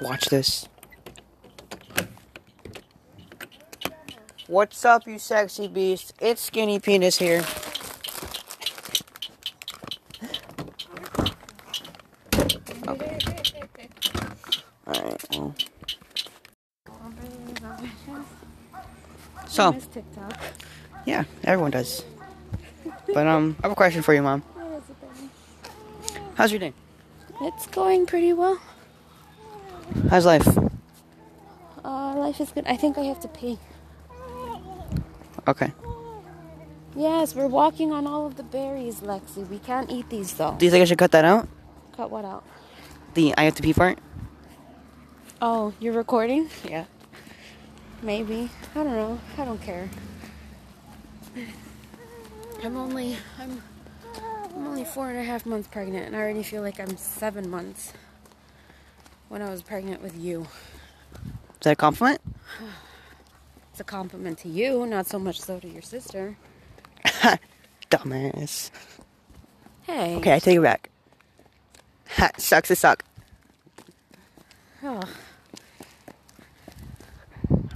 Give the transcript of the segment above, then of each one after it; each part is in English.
watch this. What's up, you sexy beast? It's Skinny Penis here. Okay. Alright, well. So, TikTok. yeah, everyone does. But, um, I have a question for you, Mom. How's your day? It's going pretty well. How's life? Uh, life is good. I think I have to pee. Okay. Yes, we're walking on all of the berries, Lexi. We can't eat these though. Do you think I should cut that out? Cut what out? The I have to pee part? Oh, you're recording? Yeah. Maybe. I don't know. I don't care. I'm only I'm I'm only four and a half months pregnant, and I already feel like I'm seven months. When I was pregnant with you, Is that a compliment? it's a compliment to you, not so much so to your sister. Dumbass. Hey. Okay, I take it back. Ha, sucks to suck. Oh,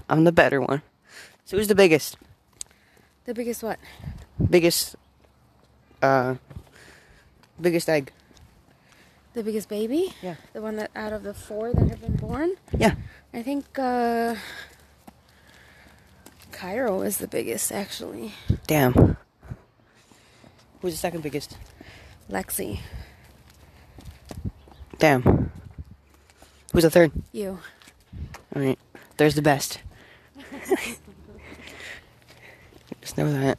I'm the better one. So who's the biggest? the biggest what? Biggest, uh, biggest egg? The biggest baby? Yeah. The one that out of the four that have been born? Yeah. I think uh Cairo is the biggest actually. Damn. Who's the second biggest? Lexi. Damn. Who's the third? You. Alright. There's the best. Just know that.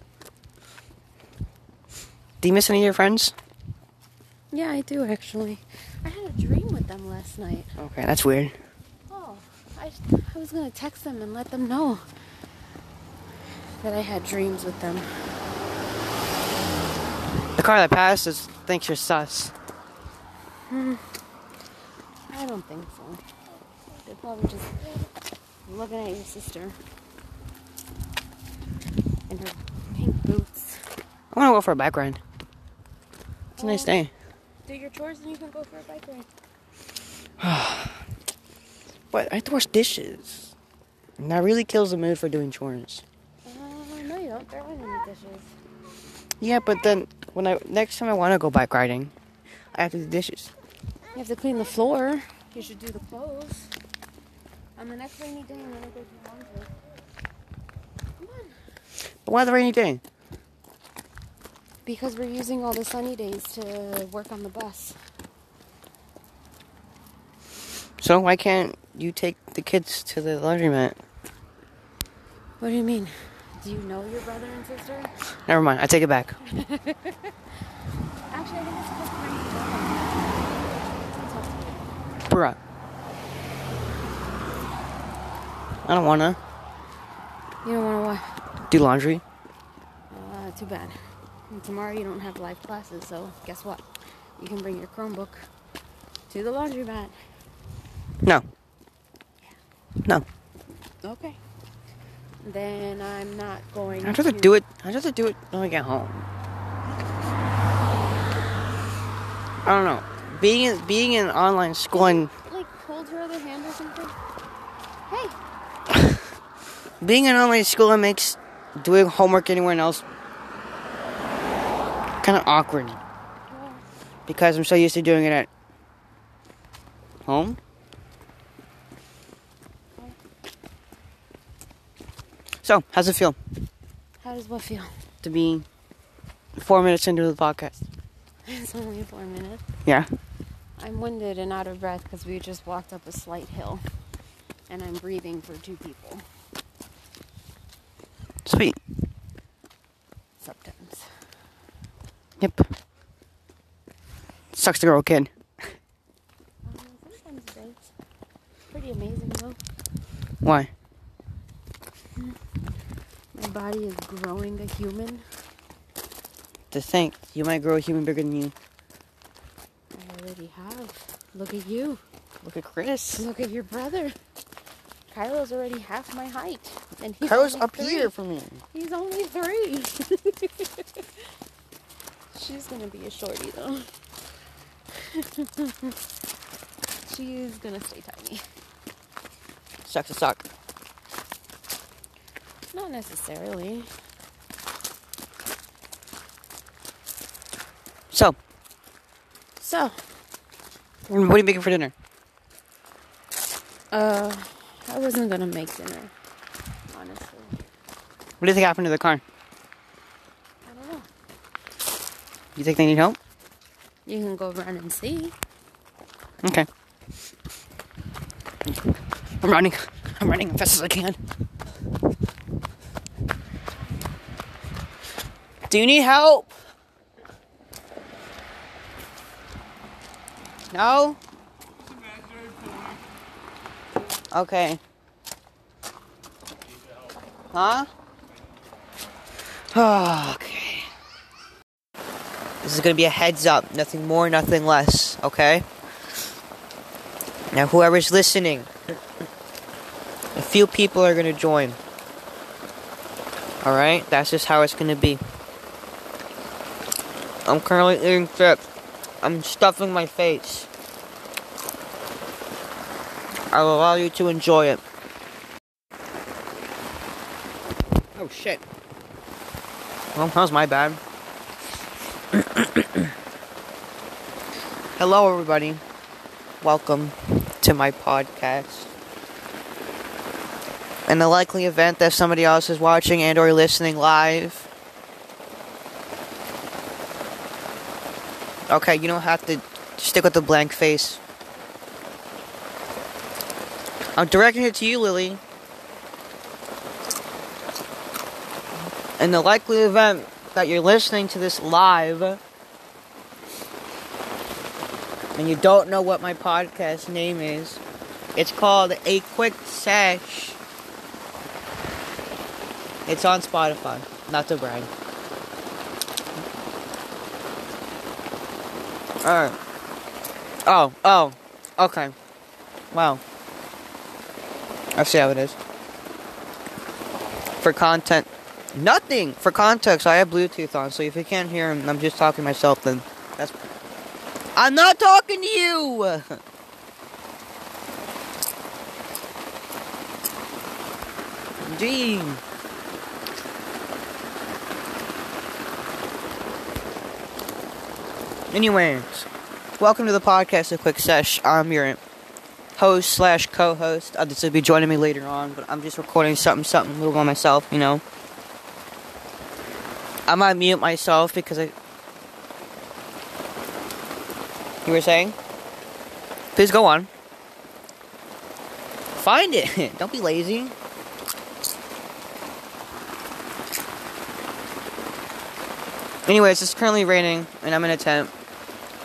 Do you miss any of your friends? Yeah, I do actually. I had a dream with them last night. Okay, that's weird. Oh, I, I was gonna text them and let them know that I had dreams with them. The car that passed passes thinks you're sus. Hmm. I don't think so. They're probably just looking at your sister in her pink boots. I want to go for a bike ride. It's a nice day. Do your chores and you can go for a bike ride. But I have to wash dishes. And that really kills the mood for doing chores. Uh, no, you don't. There aren't any dishes. Yeah, but then when I next time I want to go bike riding, I have to do dishes. You have to clean the floor. You should do the clothes. On the next rainy day, I'm gonna go do laundry. Come on. But why the rainy day? Because we're using all the sunny days to work on the bus. So why can't you take the kids to the laundromat? What do you mean? Do you know your brother and sister? Never mind. I take it back. Actually, I think it's supposed to rain. Bruh. I don't wanna You don't want to what? do laundry. Uh, too bad. And tomorrow you don't have live classes, so guess what? You can bring your Chromebook to the laundromat. No. No. Okay. Then I'm not going I'd rather to do it. I'd rather do it when I get home. I don't know. Being in, being in online school and Like hold her other hand or something. Hey. being in online school it makes doing homework anywhere else kind of awkward because I'm so used to doing it at home. So, how's it feel How does what feel? to be four minutes into the podcast? It's only four minutes. Yeah. I'm winded and out of breath because we just walked up a slight hill, and I'm breathing for two people. Sweet. Sometimes. Yep. Sucks to grow a kid. Um, sometimes it is. Pretty amazing though. Why? My body is growing a human. To think you might grow a human bigger than you. I already have. Look at you. Look at Chris. Look at your brother. Kylo's already half my height, and he's Kyle's up three. here for me. He's only three. She's gonna be a shorty though. she's gonna stay tiny. Sucks to suck. Not necessarily. So, So, what are you making for dinner? uh, I wasn't gonna make dinner, honestly. What do you think happened to the car? I don't know. You think they need help? You can go run and see. Okay. I'm running. I'm running as fast as I can. Do you need help? No? Okay. Huh? okay. This is gonna be a heads up, nothing more, nothing less, okay? Now, whoever's listening, a few people are gonna join. Alright? That's just how it's gonna be. I'm currently eating chips. I'm stuffing my face. I'll allow you to enjoy it. Oh shit. Well, that was my bad. Hello, everybody. Welcome to my podcast. In the likely event that somebody else is watching and or listening live. Okay, you don't have to stick with the blank face. I'm directing it to you, Lily. In the likely event that you're listening to this live and you don't know what my podcast name is, it's called A Quick Sesh. It's on Spotify, not to brag. Alright. Oh, oh, okay. Wow. I see how it is. For content, nothing. For context, I have Bluetooth on, so if you can't hear I'm just talking myself. Then that's. I'm not talking to you. Gee. Anyways, welcome to the podcast, A Quick Sesh. I'm your host slash co-host. Others will be joining me later on, but I'm just recording something, something little by myself, you know. I might mute myself because I. You were saying? Please go on. Find it. Don't be lazy. Anyways, it's currently raining, and I'm in a tent.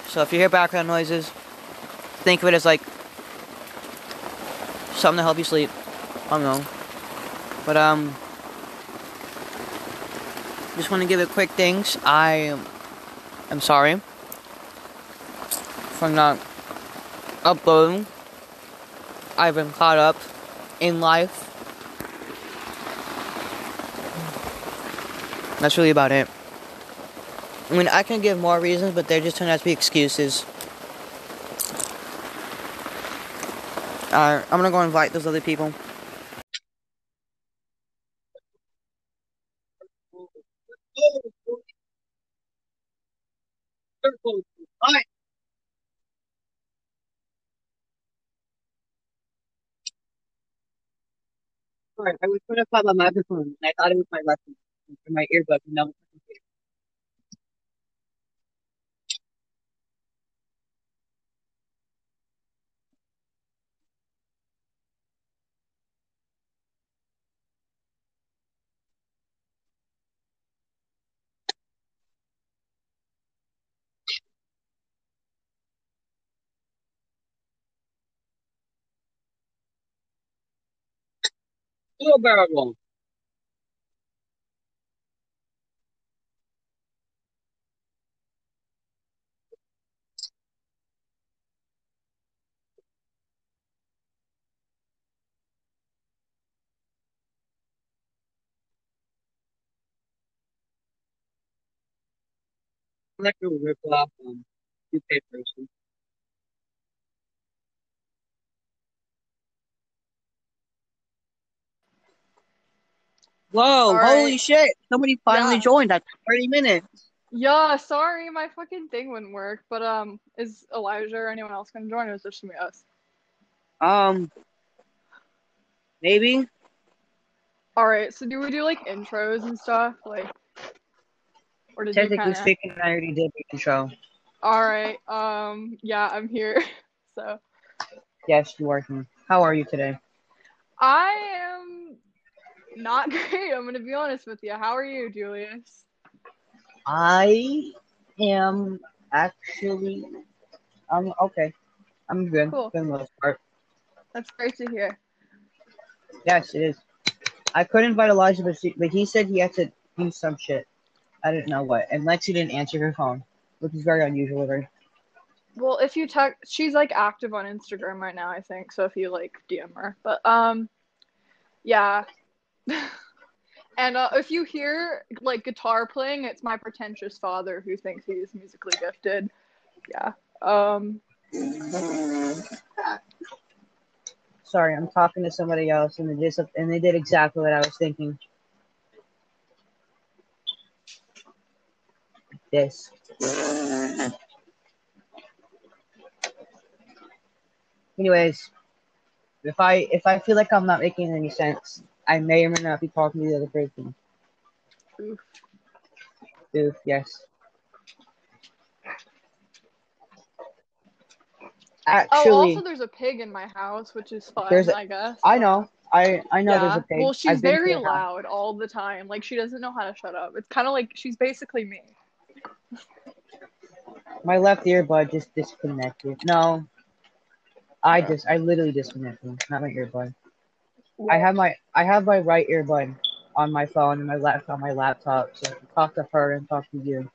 So if you hear background noises, think of it as like something to help you sleep. I don't know. But um just want to give it quick things. I am sorry for not uploading. I've been caught up in life. That's really about it. I mean, I can give more reasons, but they just turn out to be excuses. Alright, I'm gonna go invite those other people. Alright. Alright, I was trying to find my microphone, and I thought it was my lesson, my earbud, and now it's Wheelbarrow. Like to rip off um, two papers. Whoa, holy shit. Somebody finally Yeah. joined after 30 minutes. Yeah, sorry, my fucking thing wouldn't work. But um, is Elijah or anyone else gonna join? Or is it just gonna be us? Um, maybe? All right. So do we do like intros and stuff, like, or did Technically kind of? speaking, I already did the intro. All right. Um. Yeah, I'm here. so Yes, you're here. How are you today? I am not great. I'm gonna be honest with you. How are you, Julius? I am actually, I'm okay. I'm good Cool. for the most part. That's great to hear. Yes, it is. I could invite Elijah, but, she, but he said he had to do some shit. I didn't know what. And Lexi didn't answer her phone, which is very unusual of her. Well, if you text, she's like active on Instagram right now, I think. So if you like DM her, but um, yeah. and uh, if you hear like guitar playing, it's my pretentious father who thinks he's musically gifted. Yeah. Um. Sorry, I'm talking to somebody else, and they just and they did exactly what I was thinking. This. Anyways, if I if I feel like I'm not making any sense, I may or may not be talking to the other person. Oof. Oof, yes. Actually, Oh, also there's a pig in my house, which is fun, There's a- I guess. I know. I I know there's a pig. Well, she's I've very her house. loud all the time. Like she doesn't know how to shut up. It's kind of like she's basically me. My left earbud just disconnected. No, I just I literally disconnected, not my earbud. I have my I have my right earbud on my phone and my left on my laptop, so I can talk to her and talk to you.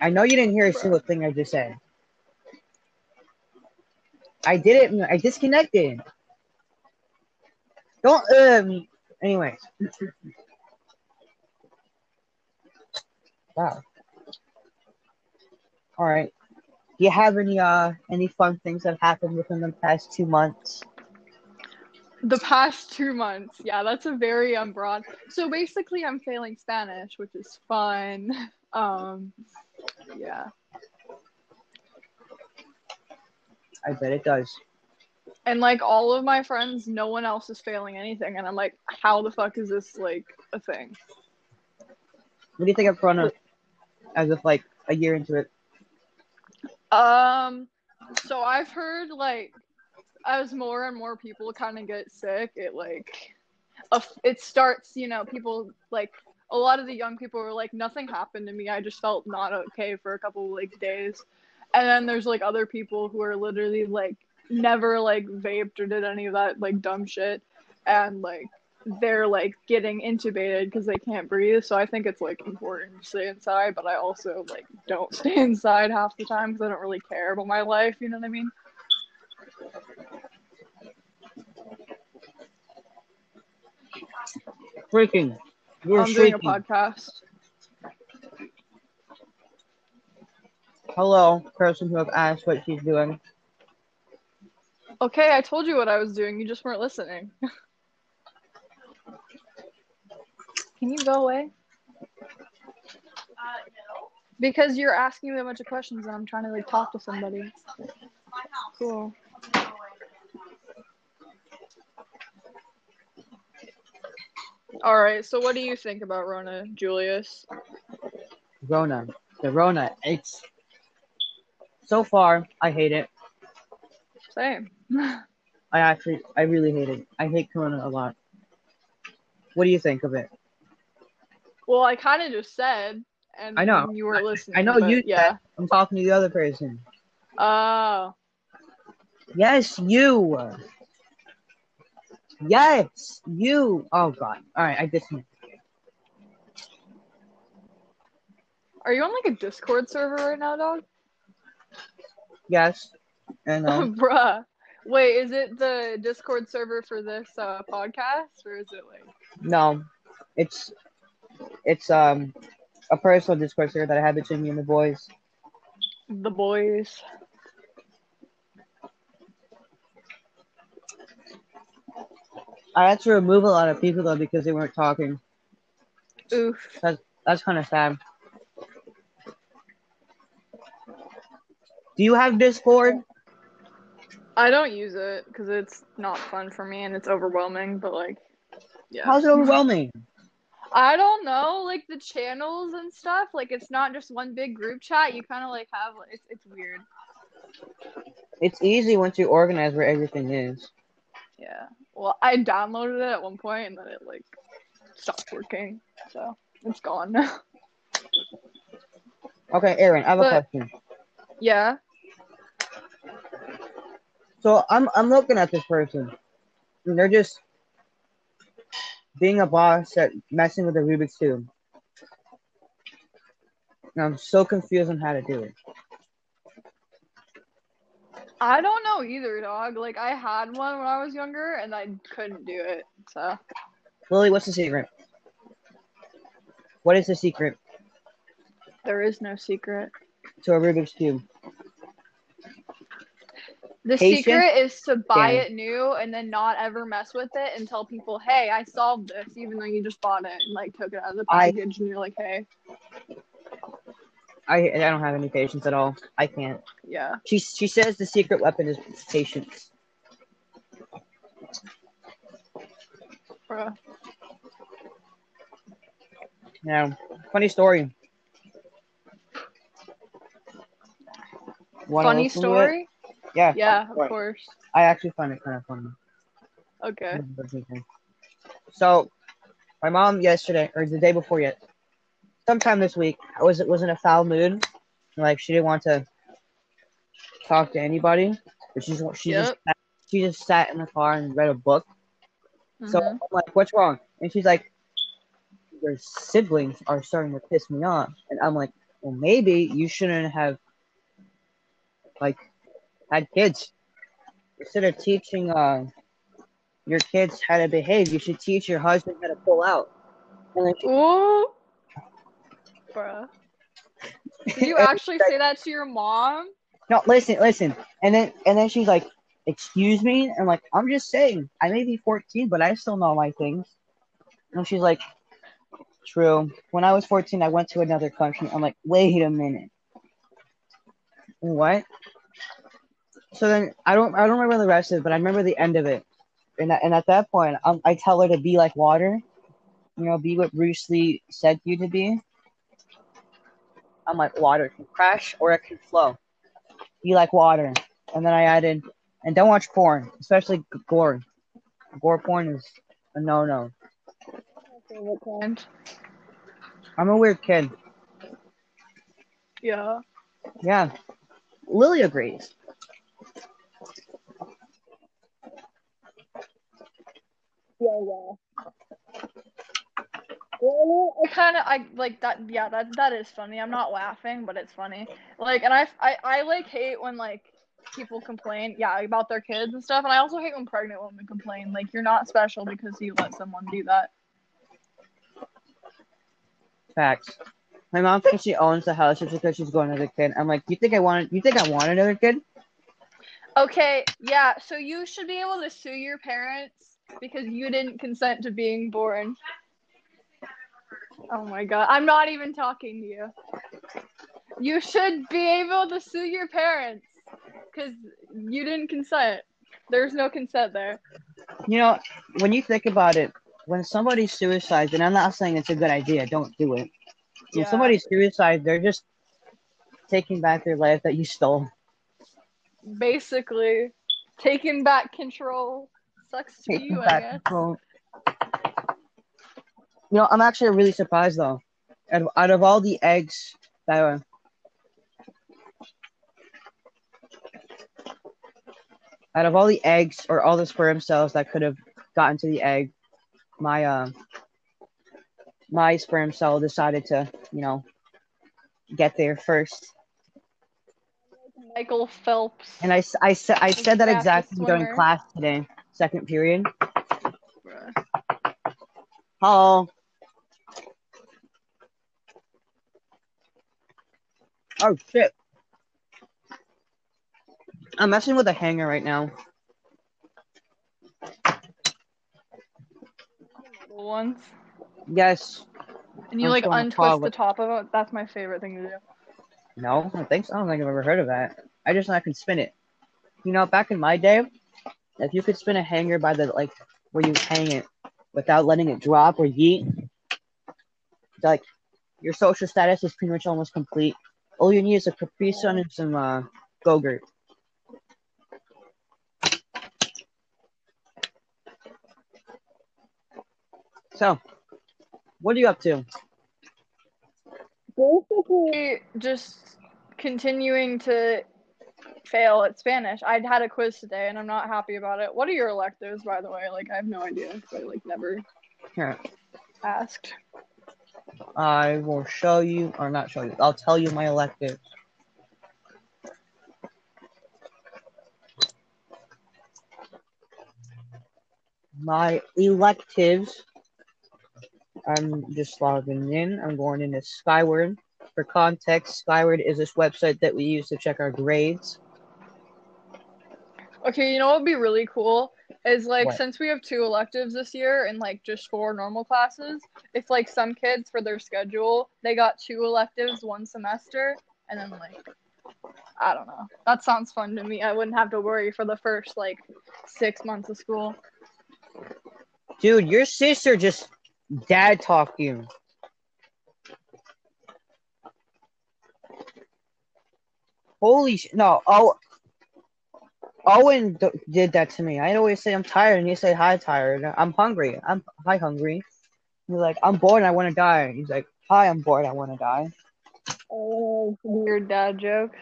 I know you didn't hear a single thing I just said. I did it. I disconnected. Don't um. Anyways. wow. All right. Do you have any uh any fun things that happened within the past two months? The past two months. Yeah, that's a very um broad. So basically, I'm failing Spanish, which is fun. Um, yeah. I bet it does. And like all of my friends, no one else is failing anything, and I'm like, how the fuck is this like a thing? What do you think of Corona as of like a year into it? Um, so I've heard like as more and more people kind of get sick, it like it starts, you know, people like a lot of the young people were like nothing happened to me. I just felt not okay for a couple like days. And then there's like other people who are literally like never like vaped or did any of that like dumb shit and like they're like getting intubated because they can't breathe. So I think it's like important to stay inside, but I also like don't stay inside half the time because I don't really care about my life. You know what I mean? Freaking. You're I'm doing a podcast. Hello, person who have asked what she's doing. Okay, I told you what I was doing. You just weren't listening. Can you go away? Uh, no. Because you're asking me a bunch of questions and I'm trying to like talk to somebody. Cool. All right. So, what do you think about Rona, Julius? Rona. The Rona. It's so far I hate it. Same. I actually I really hate it. I hate Corona a lot. What do you think of it? Well, I kind of just said, and I know. you weren't listening. I know you Yeah. I'm talking to the other person. Oh. Yes, you. Yes, you. Oh god. All right, I disconnected. Are you on like a Discord server right now, dog? Yes. And um, Bruh. Wait, is it the Discord server for this uh, podcast, or is it like? no, it's it's um a personal Discord server that I have between me and the boys. The boys. I had to remove a lot of people though because they weren't talking. Oof. That's kind of sad. Do you have Discord? I don't use it because it's not fun for me and it's overwhelming. But like, yeah. How's it overwhelming? I don't know, like the channels and stuff. Like it's not just one big group chat. You kind of like have it's it's weird. It's easy once you organize where everything is. Yeah. Well, I downloaded it at one point and then it like stopped working, so it's gone now. Okay, Aeryn, I have But- a question. yeah. So I'm I'm looking at this person. And they're just being a boss at messing with the Rubik's cube. And I'm so confused on how to do it. I don't know either, dog. Like I had one when I was younger and I couldn't do it. So Lily, what's the secret? What is the secret there is no secret. to a Rubik's cube? The secret is to buy Yeah. it new and then not ever mess with it and tell people, "Hey, I solved this," even though you just bought it and like took it out of the I- package and you're like, "Hey, I I don't have any patience at all. I can't. yeah." She she says the secret weapon is patience. Bruh. Now, funny story. Wanna Funny story? Yeah. Yeah, of course. I actually find it kind of funny. Okay. So, my mom yesterday or the day before yet, sometime this week, I was was in a foul mood. Like she didn't want to talk to anybody, but she's she just Yep. sat, she just sat in the car and read a book. So Mhm. I'm like, "What's wrong?" And she's like, "Your siblings are starting to piss me off." And I'm like, "Well, maybe you shouldn't have like had kids. Instead of teaching uh your kids how to behave, you should teach your husband how to pull out." And Ooh. Bruh. Did you actually say that to your mom? no, listen, listen. And then and then she's like, "Excuse me?" And like, "I'm just saying. I may be 14, but I still know my things." And she's like, "True. When I was 14, I went to another country." I'm like, "Wait a minute. What?" So then I don't I don't remember the rest of it, but I remember the end of it. And at, and at that point, um, I tell her to be like water. You know, be what Bruce Lee said you to be. I'm like, water can crash or it can flow. Be like water. And then I added, and don't watch porn, especially gore. Gore porn is a no no. I'm a weird kid. yeah. Yeah. Lily agrees. Yeah, yeah. Well, I kind of I like that. Yeah, that that is funny. I'm not laughing, but it's funny. Like, and I I I like hate when like people complain, yeah, about their kids and stuff. And I also hate when pregnant women complain. Like, you're not special because you let someone do that. Facts. My mom thinks she owns the house just because she's going to have another kid. I'm like, you think I want? You think I want another kid? Okay, yeah. So you should be able to sue your parents because you didn't consent to being born. Oh my god, I'm not even talking to you. You should be able to sue your parents because you didn't consent. There's no consent there. You know, when you think about it, when somebody suicides, and I'm not saying it's a good idea, don't do it. When Yeah. somebody suicides, they're just taking back their life that you stole. Basically, taking back control. Sucks to you, I guess. control. You know, I'm actually really surprised though. Out of, out of all the eggs that are out of all the eggs or all the sperm cells that could have gotten to the egg, my uh, my sperm cell decided to, you know, get there first. Michael Phelps. And I, I, sa- I said that exactly during swimmer. class today, second period. Bruh. Hello. Oh shit. I'm messing with a hanger right now. ones. Yes. And you I'm like still in the untwist the top of it. That's my favorite thing to do. No, I don't think so. I don't think I've ever heard of that. I just know I can spin it. You know, back in my day, if you could spin a hanger by the like where you hang it without letting it drop or yeet, like your social status is pretty much almost complete. All you need is a Capri Sun and some uh, Go-Gurt. So, what are you up to? Basically, just continuing to fail at Spanish. I'd had a quiz today, and I'm not happy about it. What are your electives, by the way? Like, I have no idea. I like never Here, asked. I will show you, or not show you. I'll tell you my elective. My electives. I'm just logging in. I'm going into Skyward. For context, Skyward is this website that we use to check our grades. Okay, you know what would be really cool is like What? since we have two electives this year and like just four normal classes, if like some kids for their schedule they got two electives one semester and then like I don't know. That sounds fun to me. I wouldn't have to worry for the first like six months of school. Dude, your sister just dad talked you. Holy sh! No, oh, Owen d- did that to me. I'd always say I'm tired, and he say hi, tired. I'm hungry. I'm hi, hungry. He's like, I'm bored. and I want to die. He's like, hi, I'm bored. I want to die. Oh, weird dad jokes.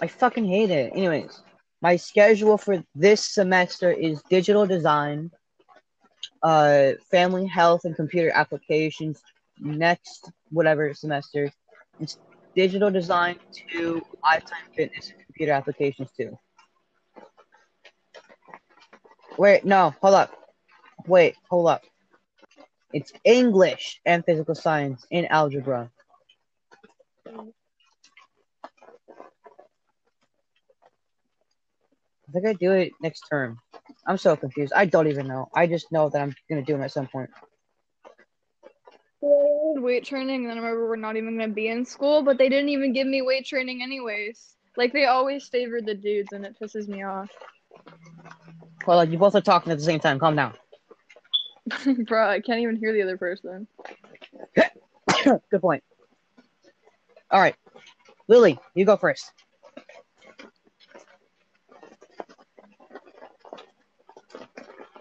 I fucking hate it. Anyways, my schedule for this semester is digital design, uh, family health and computer applications. Next, whatever semester, it's digital design to lifetime fitness and computer applications too. Wait, no, hold up. Wait, hold up. It's English and physical science in algebra. I think I do it next term. I'm so confused. I don't even know. I just know that I'm gonna do them at some point. Weight training, and then I remember we're not even gonna be in school, but they didn't even give me weight training anyways. Like they always favored the dudes, and it pisses me off. Well, like you both are talking at the same time. Calm down. Bro, I can't even hear the other person. Good point. All right, Lily, you go first.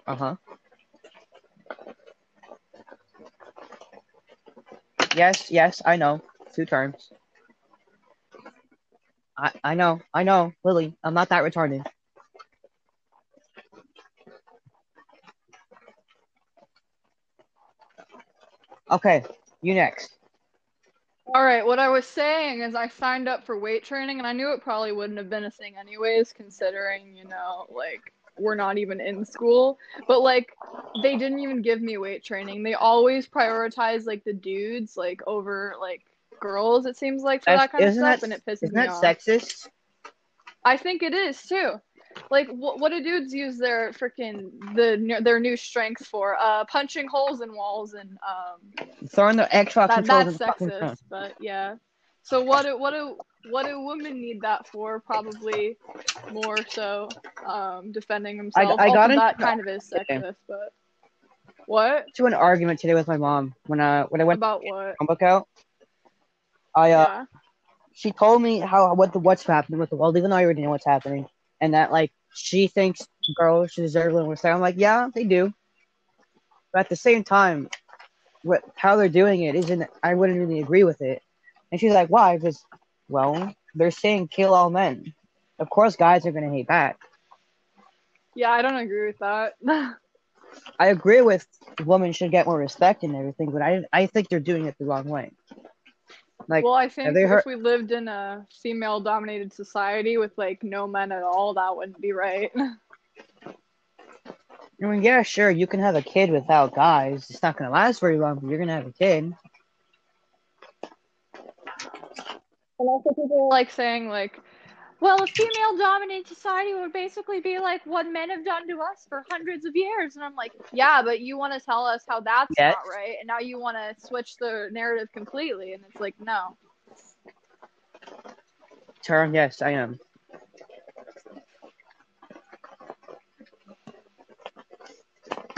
Uh huh. Yes, yes, I know. Two terms. I I know, I know, Lily. I'm not that retarded. Okay, you next. All right, what I was saying is I signed up for weight training, and I knew it probably wouldn't have been a thing anyways, considering you know like we're not even in school. But like they didn't even give me weight training. They always prioritize like the dudes like over like girls. It seems like for That's- that kind of stuff, that- and it pisses me off. Isn't that sexist? I think it is too. Like, what, what do dudes use their freaking the their new strength for? Uh, punching holes in walls and um, Throwing their Xbox that controllers that's in sexist. But yeah. So what do what do what do women need that for? Probably more so um, defending themselves. I got into- that kind of is Okay. sexist, but what To an argument today with my mom when I when I went about what? Chromebook out. I uh, Yeah. she told me how what the what's happening with the world, even though I already know what's happening, and that like she thinks girls should deserve a little more say. I'm like, yeah, they do, but at the same time, what how they're doing it isn't. I wouldn't really agree with it. And she's like, why? Because well, they're saying kill all men. Of course, guys are gonna hate back. Yeah, I don't agree with that. I agree with women should get more respect and everything, but I I think they're doing it the wrong way. Like, well, I think if heard- we lived in a female-dominated society with like no men at all, that wouldn't be right. I mean, yeah, sure, you can have a kid without guys. It's not gonna last very long, but you're gonna have a kid. And also people like saying like well, a female dominated society would basically be like what men have done to us for hundreds of years. And I'm like, yeah, but you want to tell us how that's Yes. not right. And now you want to switch the narrative completely. And it's like, no. Turn, yes, I am.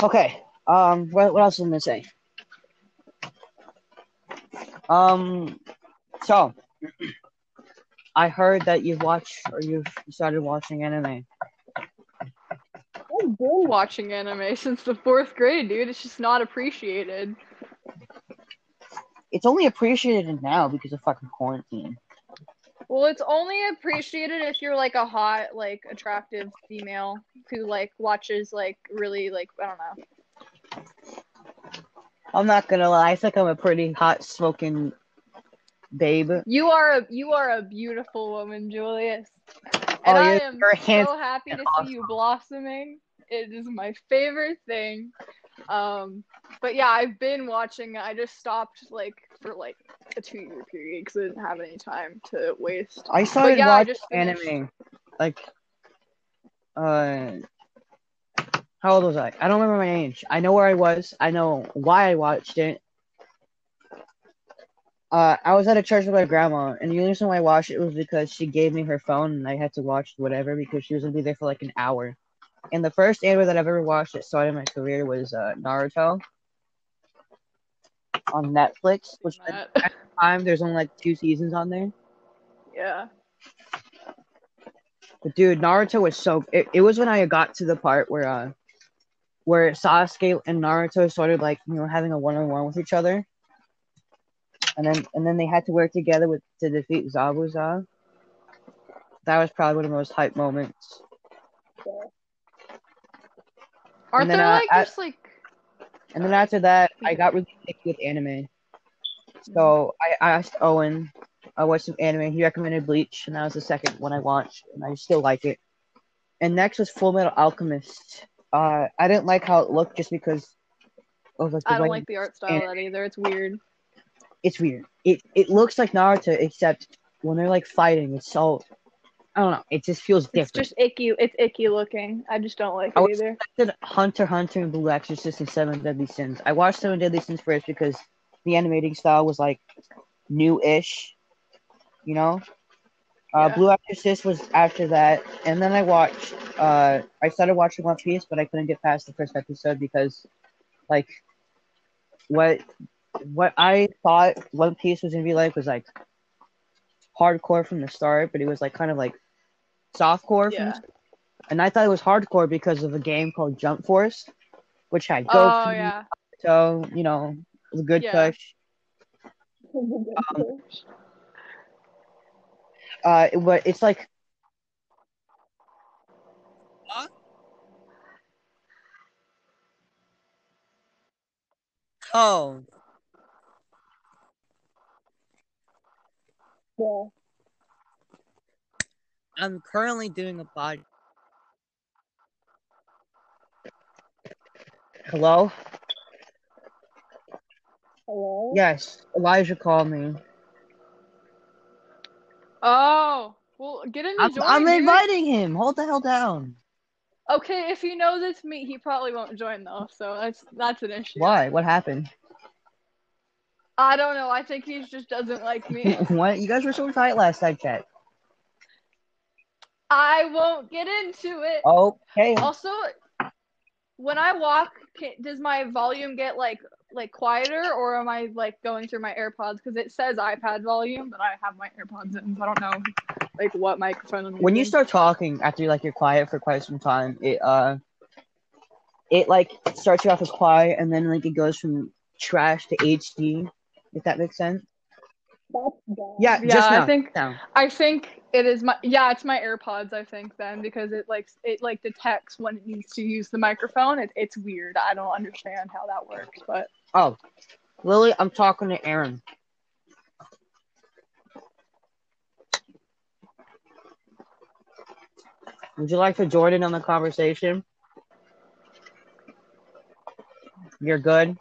Okay. Um. What, what else was I gonna say? Um. So, I heard that you've watched or you've started watching anime. I've been watching anime since the fourth grade, dude. It's just not appreciated. It's only appreciated now because of fucking quarantine. Well, it's only appreciated if you're like a hot, like attractive female who like watches like really like I don't know. I'm not gonna lie. I think I'm a pretty hot smoking babe. You are a you are a beautiful woman, Julius. And Oh, I am so happy to and see you blossoming. It is my favorite thing. Um, but yeah, I've been watching. I just stopped like for like a two year period because I didn't have any time to waste. I started yeah, I watching finished- anime. Like, uh, how old was I? I don't remember my age. I know where I was. I know why I watched it. Uh, I was at a church with my grandma, and the only reason why I watched it was because she gave me her phone, and I had to watch whatever because she was gonna be there for like an hour. And the first anime that I've ever watched that started my career was uh, Naruto on Netflix, which at the time there's only like two seasons on there. yeah. But dude, Naruto was so. It, it was when I got to the part where uh, where Sasuke and Naruto started like you know having a one on one with each other, and then and then they had to work together with to defeat Zabuza. That was probably one of the most hype moments. Aren't then, there uh, like just like And then after that, I got really picky with anime. So I asked Owen, I watched some anime. He recommended Bleach, and that was the second one I watched, and I still like it. And next was Full Metal Alchemist. Uh, I didn't like how it looked just because of like the I don't like the art style of that either. It's weird. It's weird. It it looks like Naruto, except when they're like fighting, it's so I don't know. It just feels different. It's just icky. It's icky looking. I just don't like I it either. did Hunter Hunter and Blue Exorcist and Seven Deadly Sins. I watched Seven Deadly Sins first because the animating style was like new-ish, you know. Uh, Yeah. Blue Exorcist was after that, and then I watched. Uh, I started watching One Piece, but I couldn't get past the first episode because, like, what what I thought One Piece was gonna be like was like hardcore from the start, but it was like kind of like softcore from the Yeah. and I thought it was hardcore because of a game called Jump Force, which had Oh Goku, yeah. so you know, it was a good Yeah. push. Uh, it, but it's like. Oh. I'm currently doing a pod. Hello? Hello. Yes, Elijah called me. Oh, well, get him to I'm, join. I'm dude. inviting him. Hold the hell down. Okay, if he knows it's me, he probably won't join though. So that's that's an issue. Why? What happened? I don't know. I think he just doesn't like me. what? You guys were so tight last I checked. I won't get into it. Okay. Also, when I walk, can, does my volume get like like quieter, or am I like going through my AirPods? Because it says iPad volume, but I have my AirPods in, so I don't know like what microphone. I'm When you start talking after like you're quiet for quite some time, it uh, it like starts you off as quiet, and then like it goes from trash to HD. If that makes sense. Yeah. Yeah, just I think- now. I think it is my yeah, it's my AirPods. I think then because it like it like detects when it needs to use the microphone. It, it's weird. I don't understand how that works, but Oh, Lily, I'm talking to Aeryn. Would you like to join in on the conversation? You're good.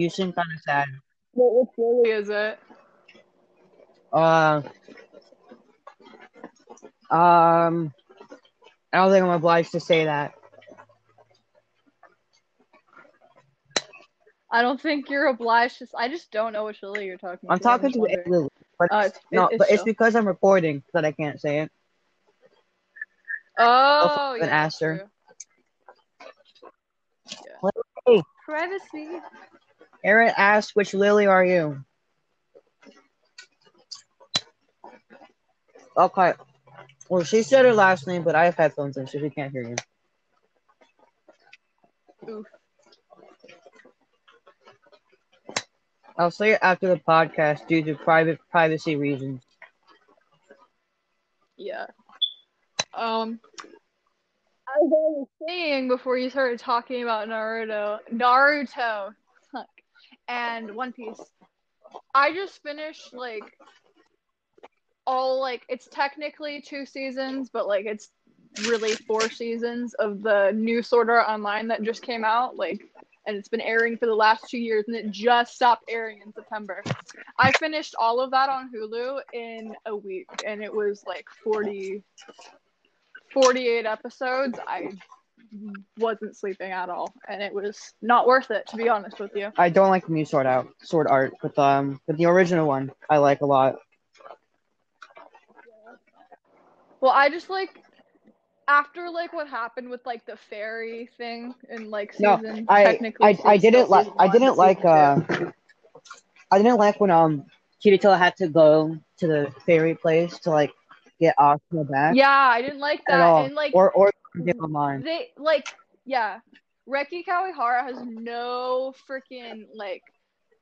You seem kind of sad. what really is it? Uh, Um, I don't think I'm obliged to say that. I don't think you're obliged to. I just don't know which Lily you're talking I'm to. talking just to wondering. Lily, but Oh, it's, no, it's but it's because I'm recording that I can't say it. Oh, yeah, asked her. true. Hey. Yeah. Privacy. Aeryn asked, "Which Lily are you?" Okay. Well, she said her last name, but I have headphones in, so she can't hear you. Oof. I'll say it after the podcast due to private privacy reasons. Yeah. Um. As I was saying before you started talking about Naruto, Naruto, and One Piece, I just finished like all like it's technically two seasons, but like it's really four seasons of the new Sword Art Online that just came out, like, and it's been airing for the last two years, and it just stopped airing in September. I finished all of that on Hulu in a week, and it was like 40, 48 episodes. I wasn't sleeping at all, and it was not worth it, to be honest with you. I don't like the new sword out sword art, but um, but the original one I like a lot. Well, I just like after like what happened with like the fairy thing in like No. I technically I, I didn't like I didn't like uh. I didn't like when um Kirito had to go to the fairy place to like get Asuna back Yeah, I didn't like at that, all, and like or or. They like yeah, Reki Kawahara has no freaking like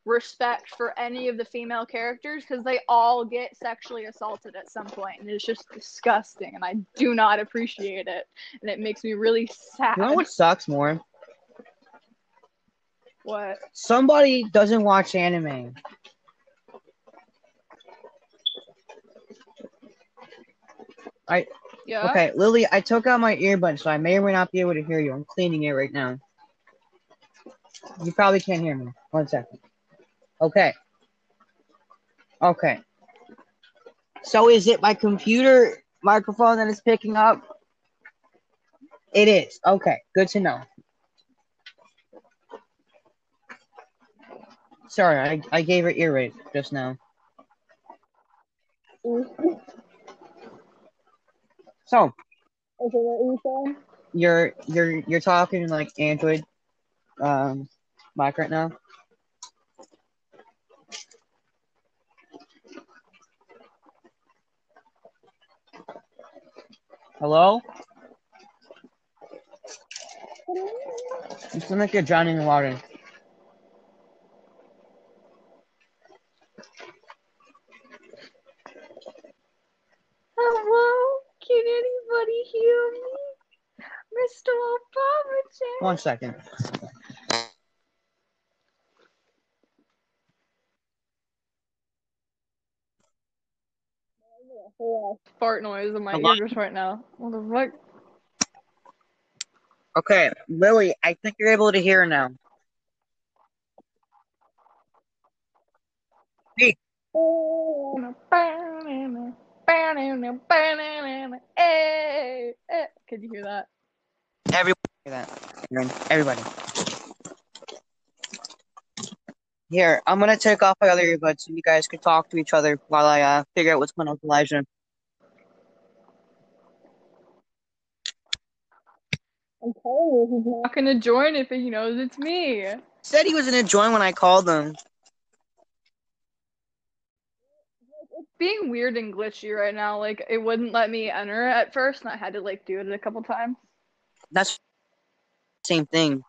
respect for any of the female characters because they all get sexually assaulted at some point, and it's just disgusting, and I do not appreciate it, and it makes me really sad. You know what sucks more? What? Somebody doesn't watch anime. Yeah. Okay, Lily, I took out my earbuds, so I may or may not be able to hear you. I'm cleaning it right now. You probably can't hear me. One second. Okay. Okay. So is it my computer microphone that is picking up? It is. Okay, good to know. Sorry, I, I gave her ear rape just now. Mm-hmm. So you're you're you're talking like Android um mic right now. Hello? You sound like you're drowning in water. Hello? Can anybody hear me? Mr. Obama One second. Fart noise in my ears right now. What the fuck? Okay, Lily, I think you're able to hear now. Hey. Could you hear that? Everybody hear that. Everybody. Here, I'm gonna take off my other earbuds so you guys can talk to each other while I uh, figure out what's going on with Elijah. You, he's not gonna join if he knows it's me. Said he was gonna join when I called him. Being weird and glitchy right now, like it wouldn't let me enter at first, and I had to like do it a couple times. That's same thing.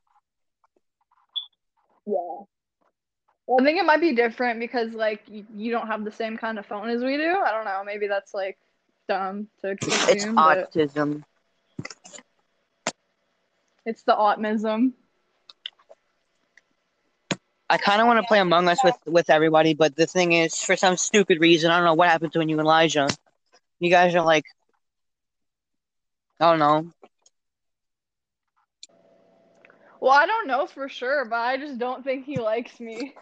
Yeah. I think it might be different because like you, you don't have the same kind of phone as we do. I don't know. Maybe that's like dumb to It's assume, but autism. it's the autism. I kind of want to play Among Us with with everybody, but the thing is, for some stupid reason, I don't know what happened to when you and Elijah. You guys are like, I don't know. Well, I don't know for sure, but I just don't think he likes me.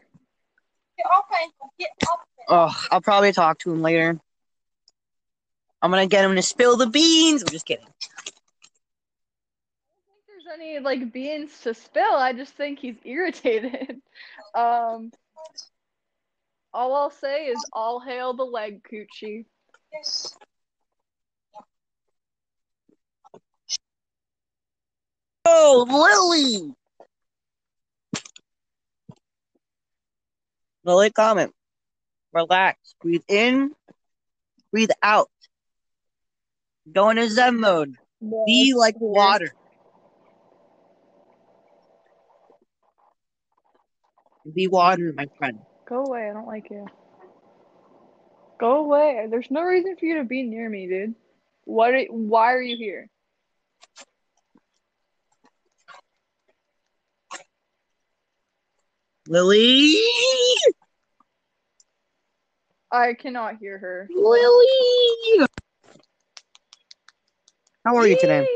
Oh, I'll probably talk to him later. I'm gonna get him to spill the beans. I'm just kidding. There's any like beans to spill. I just think he's irritated. Um, all I'll say is all hail the leg coochie. Oh, Lily! Lily, comment. Relax. Breathe in. Breathe out. Go into Zen mode. Be like water. Be water, my friend. Go away. I don't like you. Go away. There's no reason for you to be near me, dude. What? Are, why are you here? Lily! I cannot hear her. Lily! How are you today?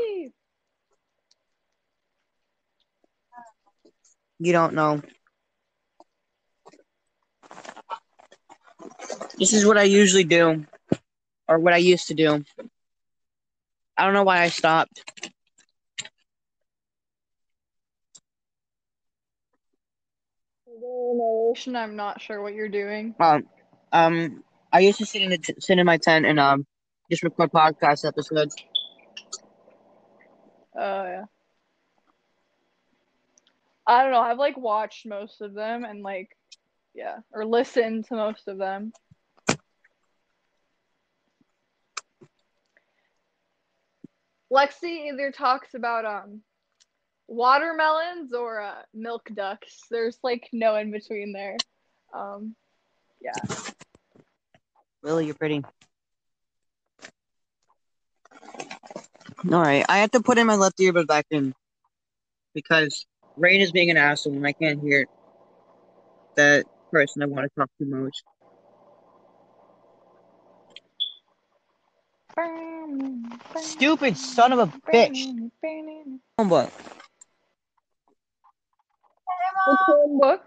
You don't know. This is what I usually do, or what I used to do. I don't know why I stopped. I'm not sure what you're doing. Um, um, I used to sit in the t- sit in my tent and um just record podcast episodes. Oh yeah. I don't know. I've like watched most of them and like yeah, or listened to most of them. Lexi either talks about um watermelons or uh, milk ducks. There's like no in between there. Um yeah. Lily, you're pretty. All right, I have to put in my left earbud back in because Rain is being an asshole and I can't hear that person I want to talk to most. Stupid son of a bitch. But Book.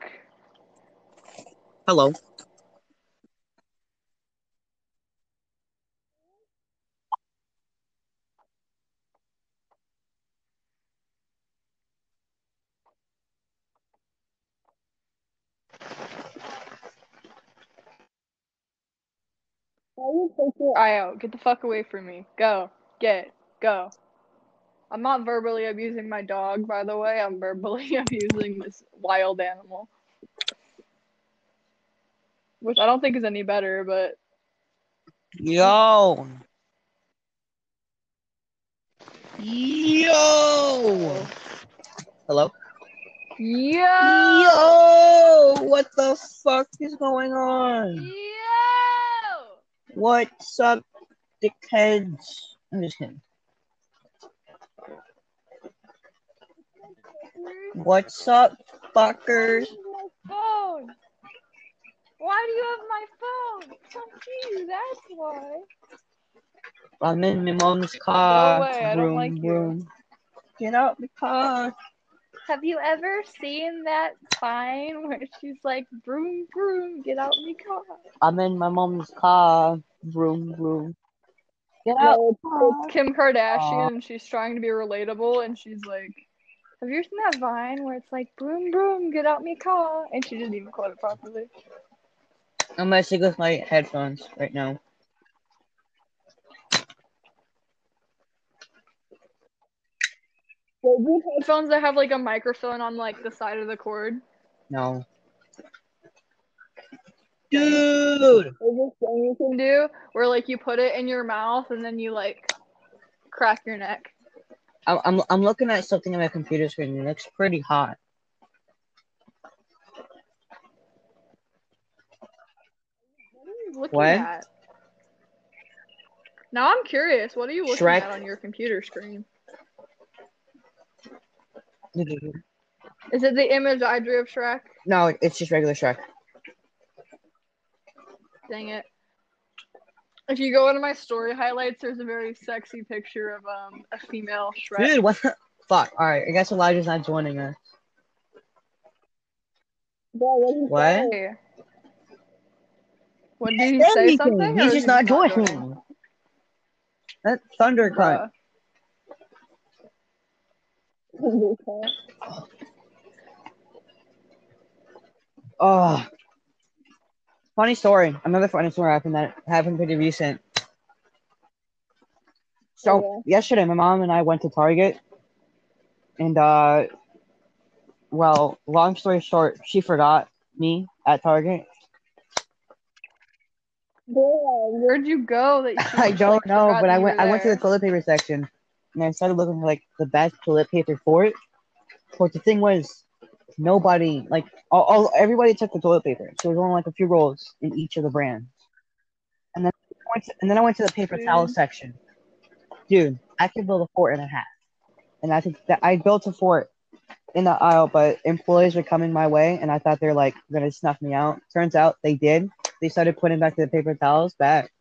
hello. Eye out. Get the fuck away from me. Go. Get. Go. I'm not verbally abusing my dog, by the way. I'm verbally abusing this wild animal. Which I don't think is any better, but Yo. Yo. Hello. Yo! Yo. What the fuck is going on? Yo! What's up, dickheads? I'm just kidding. What's up, fuckers? Phone. Why do you have my phone? Fuck you. That's why. I'm in my mom's car. Go away, I don't Vroom, like you. vroom. Get out the car. Have you ever seen that Vine where she's like, "Broom, broom, get out my car"? I'm in my mom's car. Vroom, vroom. Get out. It's, Kim Kardashian, and she's trying to be relatable, and she's like, "Have you seen that Vine where it's like, broom, broom, get out my car?" And she didn't even quote it properly. I'm messing with my headphones right now. Headphones that have like a microphone on like the side of the cord. No. Dude. There's this thing you can do where like you put it in your mouth and then you like crack your neck. I'm, I'm, I'm looking at something on my computer screen. It looks pretty hot. Looking What? at. Now I'm curious. What are you looking Shrek. at on your computer screen? Is it the image I drew of Shrek? No, it's just regular Shrek. Dang it. If you go into my story highlights, there's a very sexy picture of um a female Shrek. Dude, what the fuck? Alright, I guess Elijah's not joining us. What? Hey. What did you say something? He's just not joining? joining. That thundercut. Oh, funny story. Another funny story happened that happened pretty recent. So yesterday, my mom and I went to Target, and uh, well, long story short, she forgot me at Target. Bruh, Where'd you go? That I don't like, know, but I went. I went to the toilet paper section, and I started looking for like the best toilet paper for it. But the thing was, nobody like all, all everybody took the toilet paper, so there was only like a few rolls in each of the brands. And then I went to, and then I went to the paper towel section. Dude, I could build a fort and a half, and I think that I built a fort in the aisle, but employees were coming my way, and I thought they're like gonna snuff me out. Turns out they did. They started putting back the paper towels back,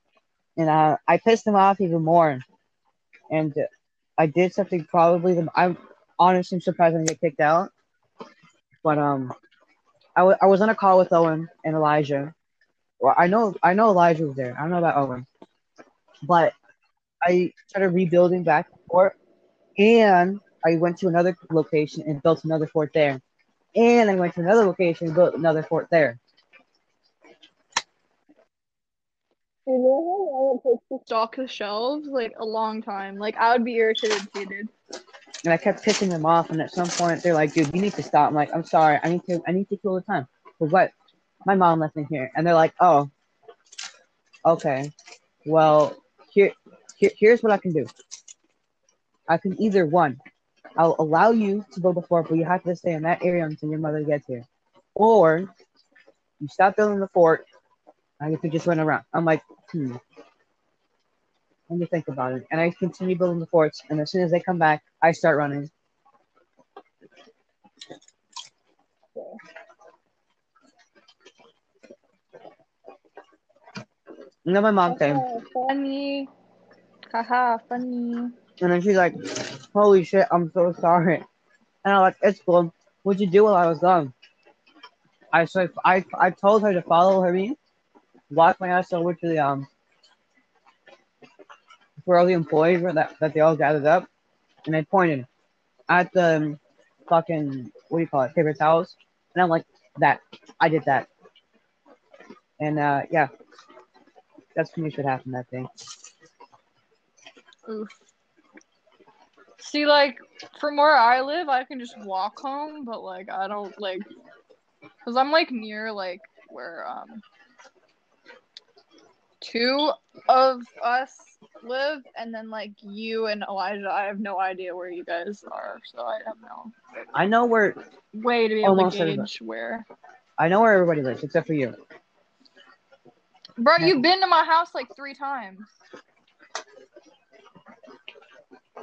and uh, I pissed them off even more. And I did something probably the I'm honestly surprised I didn't get kicked out. But um, I I was on a call with Owen and Elijah. Well, I know I know Elijah was there. I don't know about Owen, but I started rebuilding back the fort, and I went to another location and built another fort there, and I went to another location and built another fort there. You know how long it takes to stock the shelves? Like a long time. Like I would be irritated too, dude. And I kept pissing them off, and at some point they're like, "Dude, you need to stop." I'm like, "I'm sorry, I need to, I need to kill the time." For what? My mom left me here, and they're like, "Oh, okay, well, here, here, here's what I can do. I can either one, I'll allow you to build a fort, but you have to stay in that area until your mother gets here, or you stop building the fort, and you could just run around." I'm like, "Hmm." Let me think about it. And I continue building the forts, and as soon as they come back, I start running. And then my mom came, Funny. Haha, funny. and then she's like, "Holy shit, I'm so sorry." And I'm like, "It's cool. What'd you do while I was gone?" I said, "I I told her to follow her me, walk my ass over to the um, where all the employees were that that they all gathered up, and I pointed at the um, fucking what do you call it, paper towels, and I'm like, that I did that, and uh, yeah, that's pretty much what happened that day. Oof. See, like, from where I live, I can just walk home, but, like, I don't, like, because I'm, like, near, like, where, um, two of us live, and then, like, you and Elijah, I have no idea where you guys are, so I have no I know where way to be able to gauge where. I know where everybody lives except for you. Bro, you've been to my house, like, three times.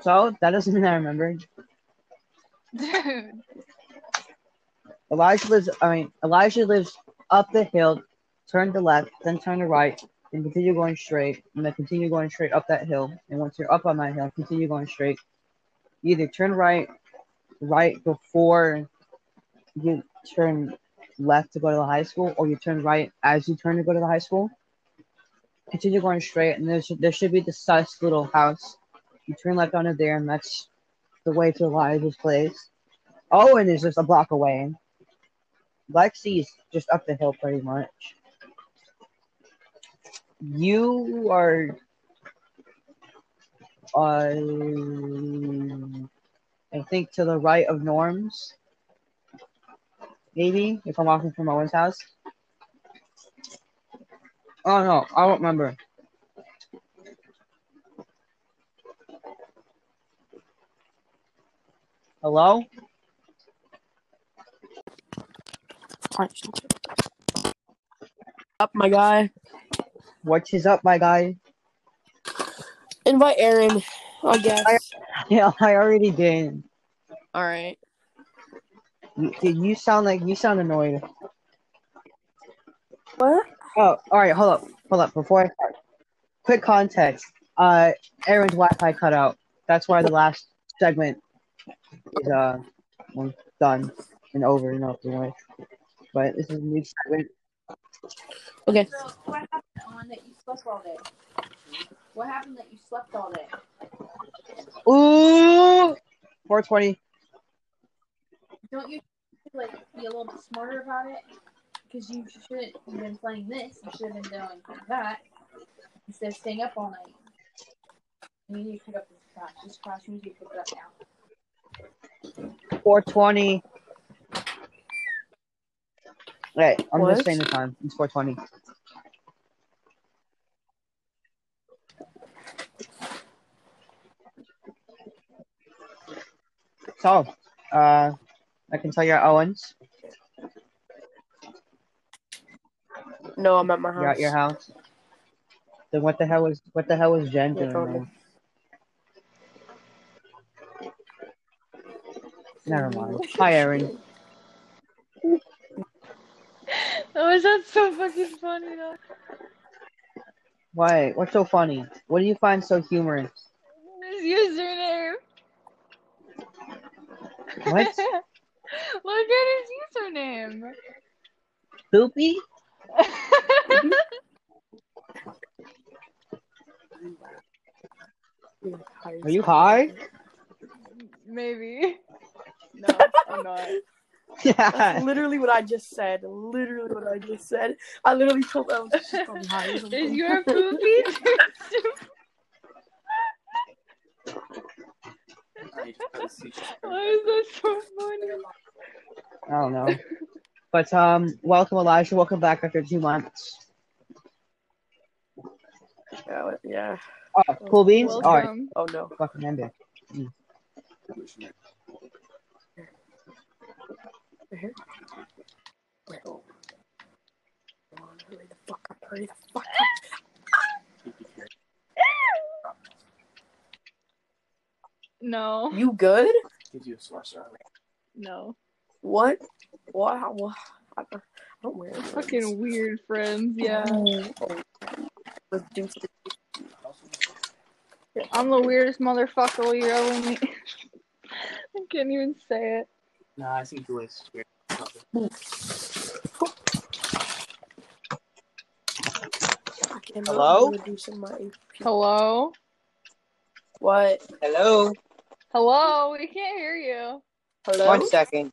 So that doesn't mean I remember. Dude. Elijah lives. I mean, Elijah lives up the hill, turn to left, then turn to right, and continue going straight, and then continue going straight up that hill. And once you're up on that hill, continue going straight. Either turn right, right before you turn left to go to the high school, or you turn right as you turn to go to the high school. Continue going straight, and there should, there should be the sus little house. You turn left onto there, and that's the way to Elijah's place. Oh, Owen is just a block away. Lexi's just up the hill pretty much. You are uh, I think to the right of Norm's. Maybe if I'm walking from Owen's house. Oh no, I don't remember. Hello? Up, my guy. What is up, my guy? Invite Aeryn, I guess. Yeah, I already did. All right. You, dude, you sound like you sound annoyed. What? Oh, all right. Hold up. Hold up. Before I start, quick context. Uh, Aeryn's Wi-Fi cut out. That's why the last segment is uh done and over and over with. But this is a new segment. Okay. What happened on that you slept all day? What happened that you slept all day? Ooh, 420. Don't you like be a little bit smarter about it? Because you shouldn't have been playing this. You should have been doing that instead of staying up all night. You need to pick up this trash. This trash needs to be picked up now. 420. Hey, I'm What? just saying the time. It's 420. So, uh, I can tell you're Owens. No, I'm at my house. You're at your house. Then what the hell was what the hell was Jen doing? Never mind. Hi, Aeryn. Oh, is that so fucking funny though? Why? What's so funny? What do you find so humorous? His username. What? Look at his username. Poopy? Are you high? Maybe. No, I'm not. Yeah. That's literally what I just said. Literally what I just said. I literally told them she's probably Is your poopy? Why is that so funny? I don't know. But um, welcome Elijah. Welcome back after two months. Yeah, yeah. Oh, cool beans. All right, Oh no. fucking end it. Here. Wait, oh. Come on, Hurry the fuck up. Hurry the fuck No. You good? Gives you a sore throat. no. What? Wow. What? I don't, wear it. Fucking weird friends, yeah. Let's do something. I'm the weirdest motherfucker you ever meet. I can't even say it. Nah, I think Joyce is weird. Hello? Do some Hello? What? Hello. Hello? We can't hear you. Hello? One second.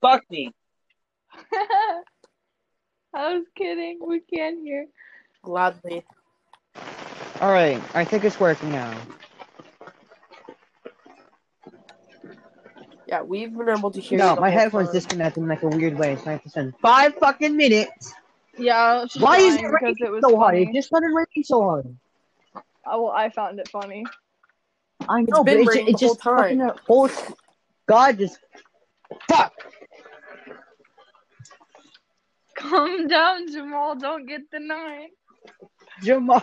Fuck me. I was kidding. We can't hear. Gladly. All right, I think it's working now. Yeah, we've been able to hear you No, the my headphones time. disconnected in like a weird way, so I have to spend five fucking minutes. Yeah, Why is it because raining it was so hard? funny. It just started raining so hard. Oh, well, I found it funny. I know, been but raining it's, the it's just whole time. fucking a whole. God, just fuck. Calm down, Jamal. Don't get the nine. Jamal.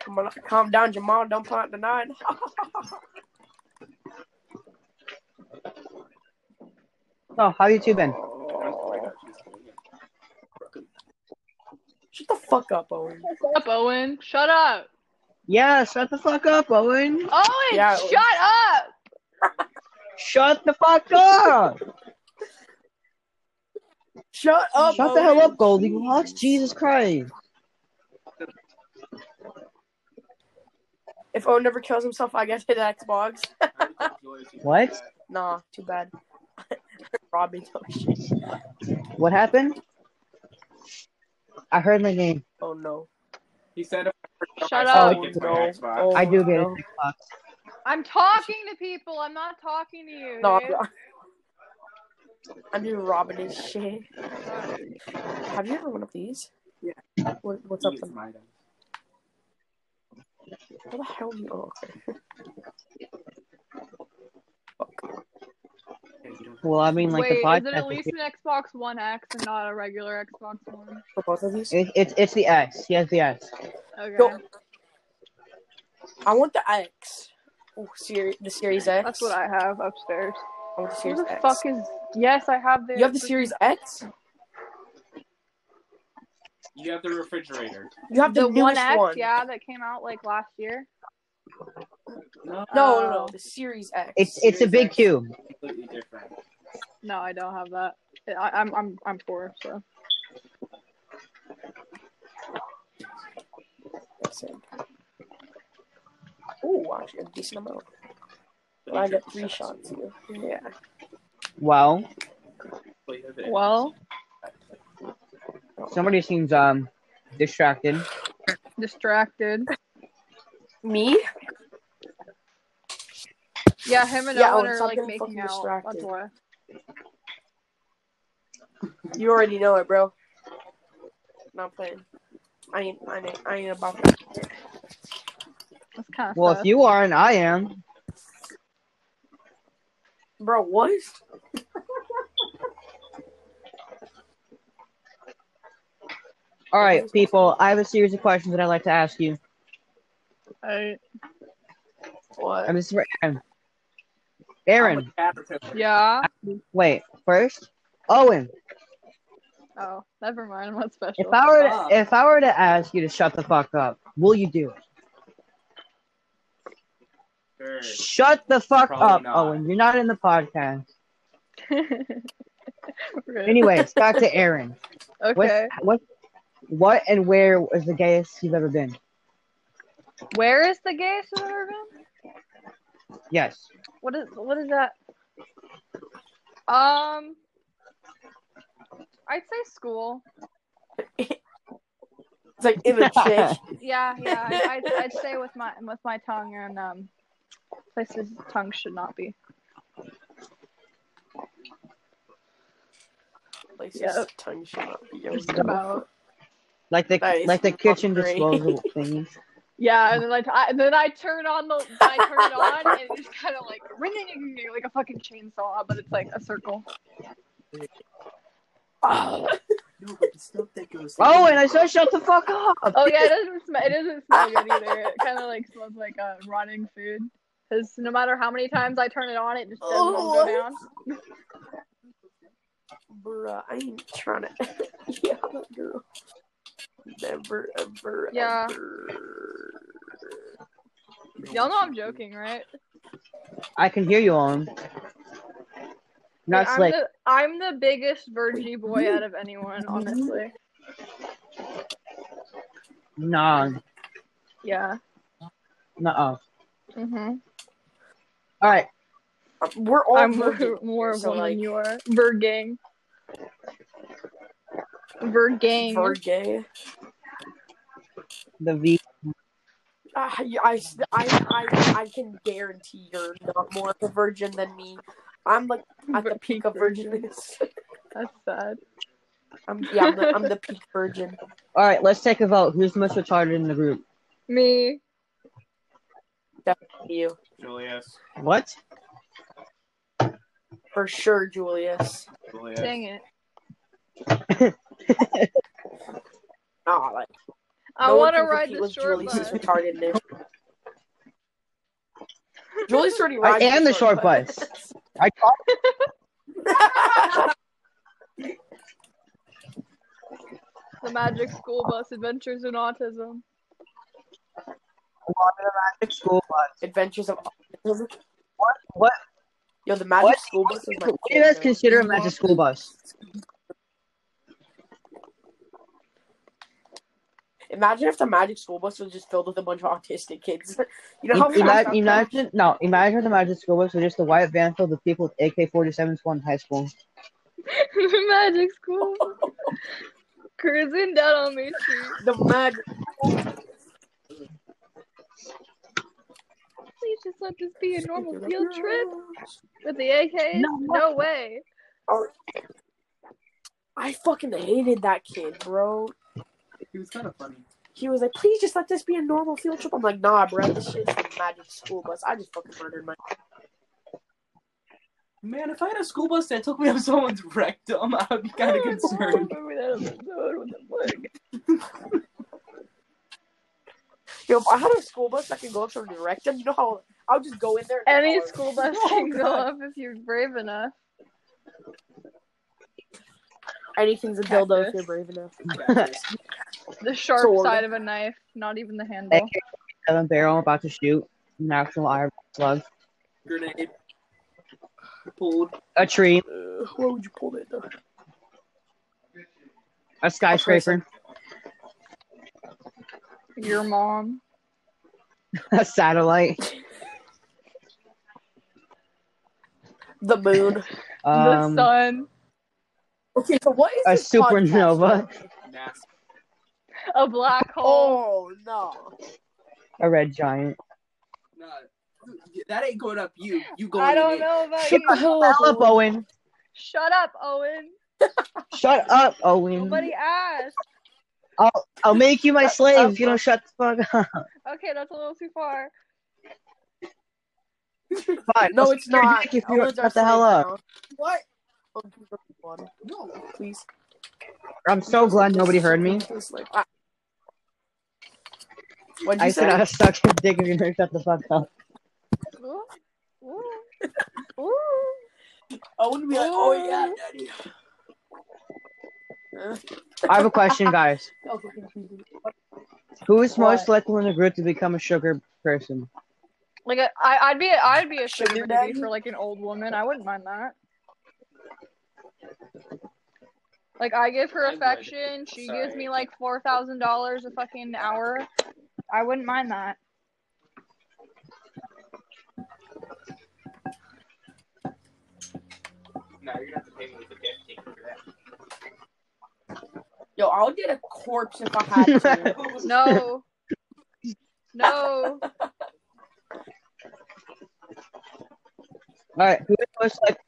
Come on, calm down, Jamal. Don't plant the nine. Oh, how you two been? Shut the fuck up, Owen. Shut up, Owen. Shut up. Yeah, shut the fuck up, Owen. Owen, Yeah, shut up. Shut the fuck up. Shut up. Shut the hell up, Goldie. What? Jesus Christ. If Owen never kills himself, I get hit Xbox. What? nah, too bad. Robbie, no shit. What happened? I heard my name. Oh no. He said, Shut up. get my No. Oh, I do oh, get no. it. I'm talking to people. I'm not talking to you. No, dude. I'm- I'm just robbing his shit. Have you ever one of these? Yeah. What, what's up? He is my dad. What the hell? You, oh, okay. You don't- Well, I mean, like Wait, the is it at least an Xbox One X and not a regular Xbox One? For both of these? It, it's it's the S. He has the S. Okay. Yo, I want the X. Oh, Seri- the Series X. That's what I have upstairs. I want the Who Series the X. fuck is? Yes, I have the. you have the Series X? You have the refrigerator. You have the, the One X, one. yeah, that came out like last year. No, No, no, Oh. no. The Series X. It's it's a big X. cube. completely different. No, I don't have that. I, I'm I'm I'm poor, so That's it. Ooh, actually a decent amount. But I got three shots here. Yeah. Well, Well, you have it. well, somebody seems um distracted. distracted. Me? Yeah, him and Yeah, Owen oh, are like making fucking out. distracted. That's why. You already know it, bro. Not playing. I ain't, I ain't, I ain't about that. That's kind of Well, if you aren't, I am. Bro, what? All right, people. I have a series of questions that I'd like to ask you. I, What? And this is for Aeryn. Aeryn, I'm a caterpillar. yeah. wait. First, Owen. Oh, never mind. I'm not special. If I were to, ah. if I were to ask you to shut the fuck up, will you do it? Sure. Shut the fuck Probably up, not. Owen. You're not in the podcast. Anyways, back to Aeryn. What, okay. what, what, and where was the gayest you've ever been? Where is the gayest you've ever been? Yes. What is what is that? Um, I'd say school. It's like in a chick. Yeah, yeah. I, I'd, I'd say with my with my tongue and um places tongue should not be. Places Yep. tongue should not be Just about. Like the That is like the kitchen fucking great. disposal thingies. Yeah, and then I, t- I then I turn on the I turn it on and it's just kind of like ringing like a fucking chainsaw, but it's like a circle. Oh, No, but the stuff that goes. Oh, and I said shut the fuck up. Oh yeah, it doesn't smell. It doesn't smell good either. It kind of like smells like uh, rotting food. Because no matter how many times I turn it on, it just doesn't Oh. go down. bruh, I ain't trying to. yeah, girl. Never, ever, Yeah. ever. Y'all know I'm joking, right? I can hear you, on. Not Like, I'm, slick. the, I'm the biggest virgie boy out of anyone, honestly. Nah, Yeah. no. Mhm. All right. We're all I'm more, virgin more of so one like, than you are. Virgang. Virgang. Virgay. The V. Uh, I, I, I, I can guarantee you're not more of a virgin than me. I'm like at the peak of virgins. That's sad. I'm yeah, I'm the, I'm the peak virgin. All right. Let's take a vote. Who's the most retarded in the group? Me. Definitely you Julius. What? for sure, Julius. Julius. Dang it. Ah, like I no want to ride compete the with short Julius's bus. retardedness. Julius already I rides am the short bus. I caught The Magic School Bus Adventures in Autism. The school bus. Adventures of What? What? Yo, the magic What? school bus is my What do you guys consider a magic school bus? Imagine if the magic school bus was just filled with a bunch of autistic kids. You know how Ima- imagine, no, imagine the magic school bus was just a white van filled with people with AK-47s going to high school. Magic School. Cruising down on Main Street. the magic. Please just let this be a normal field trip with the AKs. No. No, way. Oh. I fucking hated that kid, bro. He was kind of funny. He was like, "Please just let this be a normal field trip." I'm like, "Nah, bro, this shit's the magic school bus." I just fucking murdered my. Man, if I had a school bus that took me up someone's rectum, I would be kind of oh, concerned. Remember that episode with the fuck? Yo, if I had a school bus that could go up to the rectum, you know how I would just go in there. and Any follow it. school bus Oh, can go up if you're brave enough. Anything's a dildo if you're brave enough. The sharp Sword. side of a knife, not even the handle. AK-47 barrel about to shoot an actual iron slug. Grenade. pulled. A tree. Uh, what would you pull it? though? A skyscraper. Your mom. A satellite. The moon. Um, the sun. Okay, so what is a supernova. A black hole. Oh no! A red giant. No, that ain't going up you. You going I don't know about Shut you. the hell up, Owen. Shut up, Owen. Shut up, Owen. Nobody asked. I'll I'll make you my slave if you don't shut the fuck up. Okay, that's a little too far. Fine. No, I'll it's suck your not. dick If you don't Owen's our shut the hell slave up. now. What? Oh, give her one. No, please. I'm so glad nobody heard me. Ah. What'd you I say? said I'll suck your dick if you don't shut the fuck up. Ooh. Ooh. Ooh. Owen wouldn't be like, oh yeah, daddy. I have a question, guys. okay. Who is most likely in the group to become a sugar person? Like a, I, I'd be, I'd be a Sugar sugar daddy? for like an old woman. I wouldn't mind that. Like I give her affection. She gives me like four thousand dollars a fucking hour. I wouldn't mind that. No, you're gonna have to pay me with the gift for that. Yo, I would get a corpse if I had to. No. no. All right, who is most like?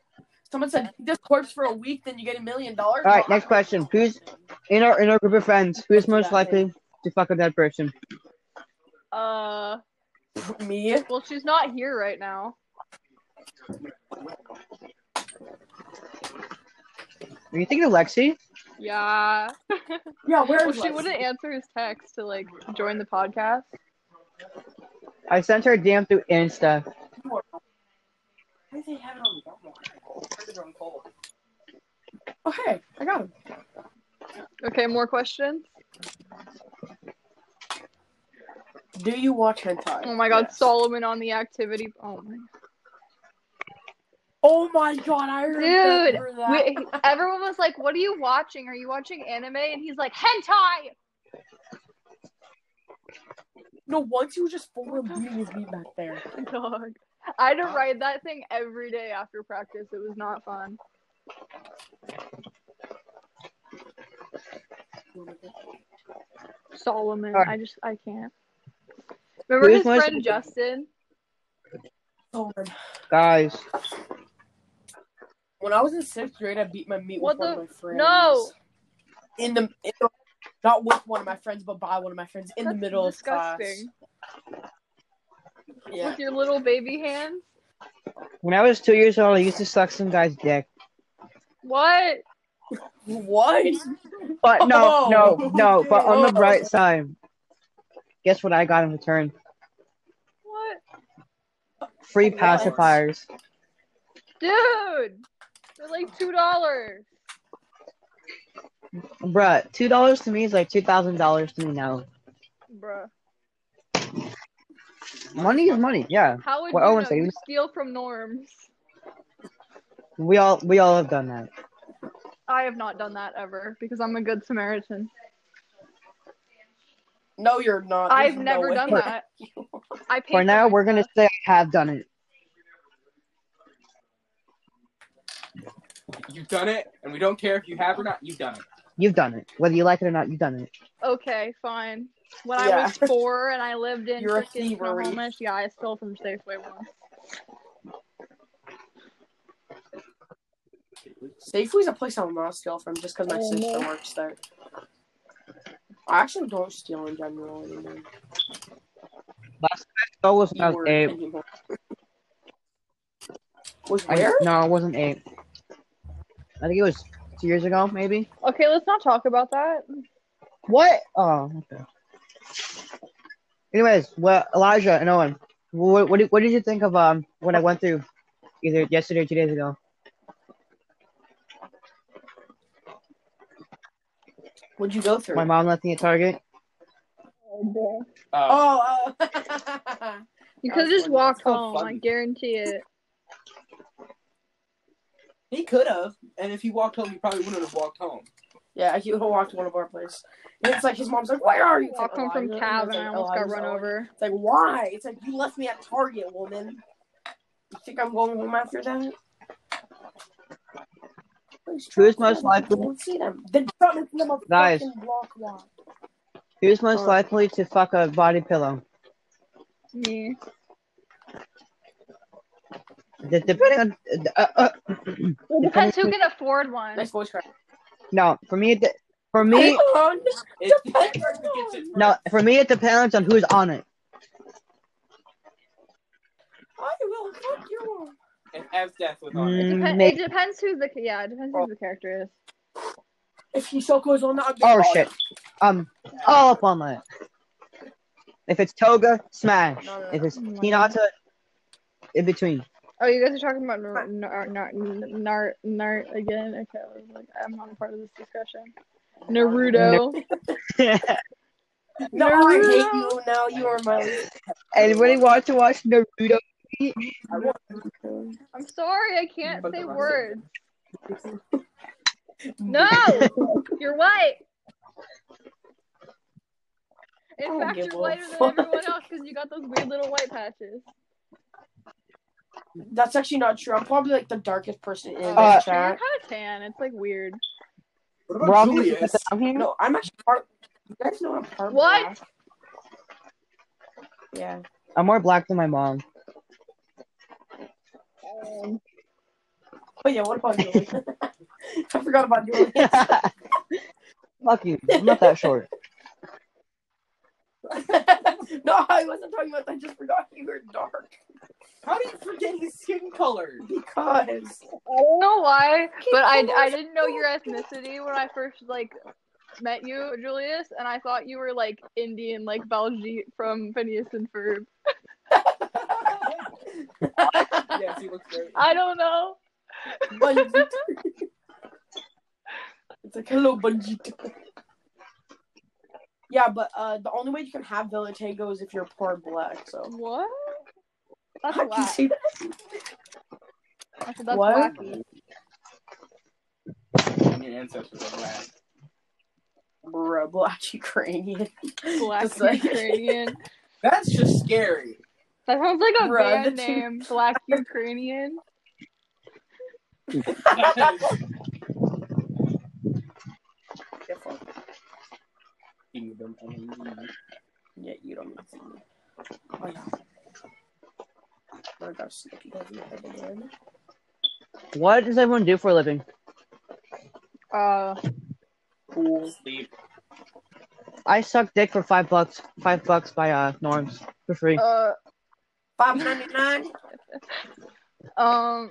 Someone said this corpse for a week, then you get a million dollars. All right, next question. Who's in our in our group of friends? Who is most likely to fuck a dead person? Uh. Me? Well, she's not here right now. Are you thinking of Lexi? Yeah. Yeah, where Well, is she wouldn't answer his text to like join the podcast. I sent her a DM through Insta. Why do they have on Walmart? Where's it on? Oh, hey, I got him. Okay, more questions. Do you watch hentai? Oh my god, Yes. Solomon on the activity. Oh my Oh my god, I Dude, remember that. we, everyone was like, "What are you watching? Are you watching anime?" And he's like, "Hentai." no, once you just full of beating his meat back there. Dog. I had to ride that thing every day after practice. It was not fun. Solomon, I just I can't. Remember Who's his friend Justin? Man. Guys, When I was in sixth grade, I beat my meat What with one of my friends. No. In the, in the not with one of my friends, but by one of my friends in the That's middle of class. Yeah. With your little baby hands. when I was two years old, I used to suck some guy's dick. What? What? But no, Oh. no, no. But on the Oh. bright side, guess what I got in return? What? Free pacifiers. Dude! They're like two dollars. Bruh, two dollars to me is like two thousand dollars to me now. Bruh. Money is money, yeah. How would What you oh, Owen know? You steal from norms. We all we all have done that. I have not done that ever because I'm a good Samaritan. No, you're not. There's I've no never way. done that. I pay For now, we're gonna say I have done it. You've done it, and we don't care if you have or not. You've done it. You've done it, whether you like it or not. You've done it. Okay, fine. When I Yeah. was four and I lived in You're a freaking thievery. Snohomish, yeah, I stole from Safeway once. Safeway's a place I'll not steal from just because my Oh, sister no. works there. I actually don't steal in general anymore. So was when I was Keyword eight. anymore. Was I, where? no, it wasn't eight. I think it was two years ago, maybe. Okay, let's not talk about that. What? Oh, okay. Anyways, well, Elijah and Owen, what what did, what did you think of um what I went through either yesterday or two days ago? What'd you go through? My mom left me at Target. Uh, Oh, uh, You could have was just funny. walked so home, I guarantee it. He could have, and if he walked home, he probably wouldn't have walked home. Yeah, he would have walked to one of our places. And it's like his mom's like, "Where are you?" It's Walk like, home from "Eliza." cab And and it's I like, almost oh, got run over. It's like, why? It's like you left me at Target, woman. You think I'm going home after that? Who's most likely- Don't see them. Then stop making them a Guys. fucking block walk. Who's most likely to fuck a body pillow? Me. D- depending on. Uh, uh, It depends who can afford one. Nice voice crack. no, for me, it for me, It depends who gets it no, for me, it depends on who's on it. I will fuck you. And F death was on it. It, Mm, depen- it depends who the yeah. It depends who the character is. If he so goes on that. Oh shit. Um, all up on that. If it's Toga, smash. No, no, no. If it's Oh my Hinata, in between. Oh, you guys are talking about Nar Nar Nar Nar, Nar again? Okay, I was like, I'm not a part of this discussion. Naruto. No, I hate you now. You are my. Anybody want to watch Naruto? I want I'm sorry, I can't say the rest of words. No, you're white. In fact, you're a whiter than everyone else because you got those weird little white patches. That's actually not true. I'm probably like the darkest person in this Uh, you're chat. kind of tan. It's like weird. What about all Julius? No, I'm actually part. You guys know I'm part What? black. Yeah. I'm more black than my mom. Um, Oh yeah. What about Julius? I forgot about Julius. Fuck you. I'm not that short. no, I wasn't talking about that. I just forgot you were dark. How do you forget his skin color? Because I don't know why, but I, I didn't know your ethnicity when I first like met you, Julius, and I thought you were like Indian, like Baljeet from Phineas and Ferb. yes, he looks great. I don't know. Bunjit. it's like hello Bunjit. Yeah, but uh, the only way you can have Villatego is if you're poor black. So What? That's How can you whack. say that? I that's What? wacky. And your ancestors are black. Bruh, black Ukrainian. Black like- Ukrainian. That's just scary. That sounds like a Bruh, band the two- name. Black Ukrainian. Yeah, fuck. Kingdom energy. Yeah, you don't need to see me. Oh yeah. I got sneaky guys in the head again. What does everyone do for a living? Uh, Cool sleep. I suck dick for five bucks. Five bucks by uh norms for free. uh, Five ninety nine. um,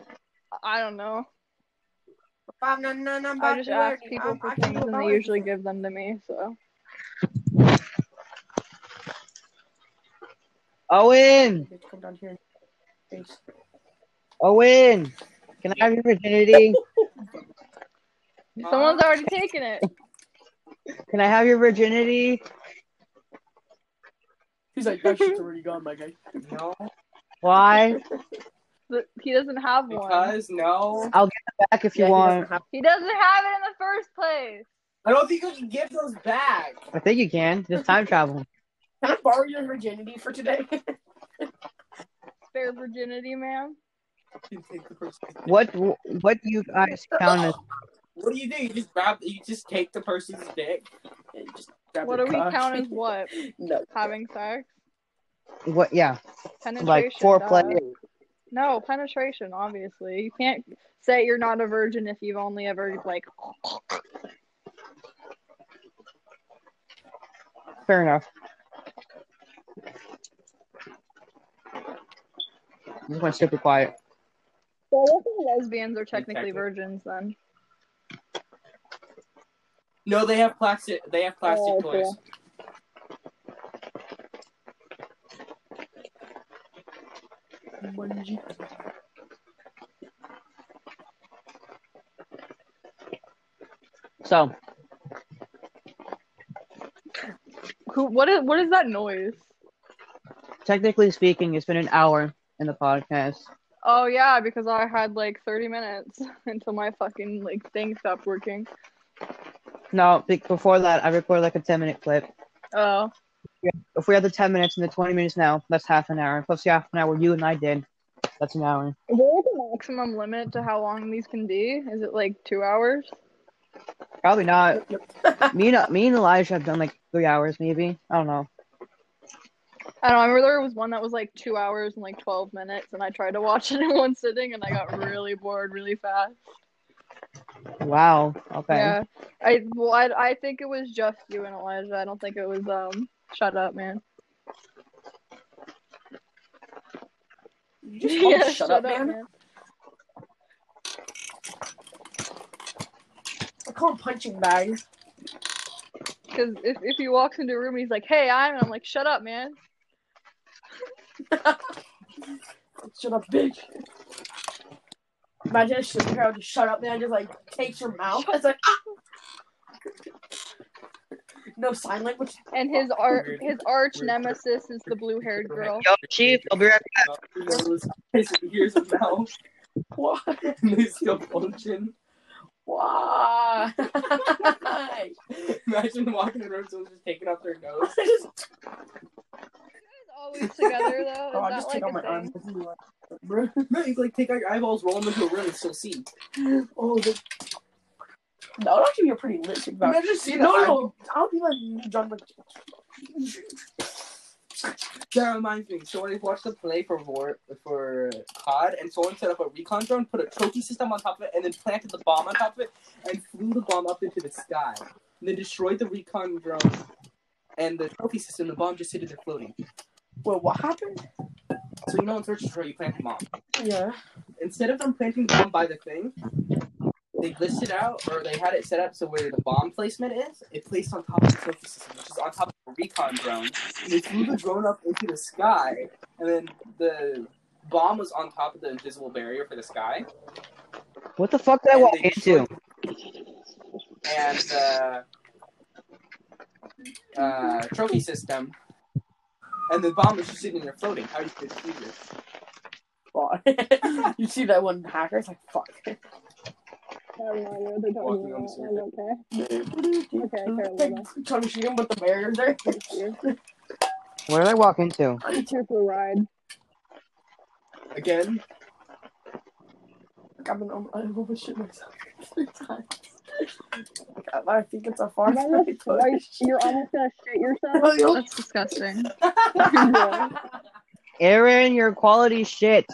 I don't know. Five ninety nine. I'm I about just ask people for things and they usually give them to me, so. Owen, You have to Come down here. Thanks. Owen, can I have your virginity? Someone's already taken it. Can I have your virginity? He's like, that shit's already gone, my guy. No, Why? But He doesn't have one. because no. I'll get it back if you Yeah, he want. doesn't have- He doesn't have it in the first place. I don't think you can give those back. I think you can. Just time travel. Can I borrow your virginity for today? Spare virginity, man. You take the person- What what do you guys count as? What do you do? You just grab. You just take the person's dick. Yeah, just grab What your do we cock. count as what? no. Having sex? What? Yeah, Penetration. like foreplay. duh. No, penetration, obviously. You can't say you're not a virgin if you've only ever, like, Fair enough. Just went super quiet. Well, I think lesbians are technically Technically. virgins then. No, they have plastic. They have plastic Oh, toys. cool. So, Who? What is? What is that noise? Technically speaking, it's been an hour in the podcast. Oh yeah, because I had like 30 minutes until my fucking like thing stopped working. No, before that, I recorded like a 10 minute clip. Oh, If we have the 10 minutes and the 20 minutes now, that's half an hour. Plus the half an hour you and I did, that's an hour. is there a maximum limit to how long these can be? Is it like two hours? Probably not. Me and me and Elijah have done like three hours, maybe. I don't know. I don't. I remember there was one that was like two hours and like 12 minutes, and I tried to watch it in one sitting, and I got really bored really fast. Wow. Okay. Yeah, I well, I, I think it was just you and Elijah. I don't think it was um. Shut up, man. You just called Yeah, shut, up, man. I call him punching bag. Because if, if he walks into a room, he's like, "Hey, I'm," and I'm like, "Shut up, man." shut up, bitch. Imagine a superhero just shut up, man. Just like takes your mouth. It's like ah! no sign language. And his art, his arch nemesis is the blue-haired girl. Yo, Chief, I'll be right back. Here's a mouth, Why? and they still function. Why? Imagine walking in the room, someone's just taking off their nose. Always together though. Oh, I that just like take out my thing? arm. Bro. No, you like take out your eyeballs, roll them into a room, and still see. Oh, the... that would actually be a pretty lit thing about. Imagine seeing No, an no, no. I would be like John Wick. That reminds me. So when I watched the play for War for COD, and someone set up a recon drone, put a trophy system on top of it, and then planted the bomb on top of it, and flew the bomb up into the sky, and then destroyed the recon drone and the trophy system. The bomb just sitting there floating. Wait, what happened? So you know in Search and Destroy, you plant the bomb. Yeah. Instead of them planting the bomb by the thing, they glitched it out, or they had it set up so where the bomb placement is, it placed on top of the trophy system, which is on top of a recon drone. And they flew the drone up into the sky, and then the bomb was on top of the invisible barrier for the sky. What the fuck did I walk into? And the uh, trophy system, and the bomb was just sitting there floating. How do you defuse it? Well, you see that one hacker? It's like fuck. I have no idea they're Walking talking on about. the I'm okay. Okay, I care a. Trying to shoot him with the barrier there. Where did I walk into? I'm here for a ride. Again, Like, I've been um, I almost shit myself three times. Like, I, I think it's a far You're almost, you're almost gonna shit yourself. That's disgusting. Aeryn, your quality shit.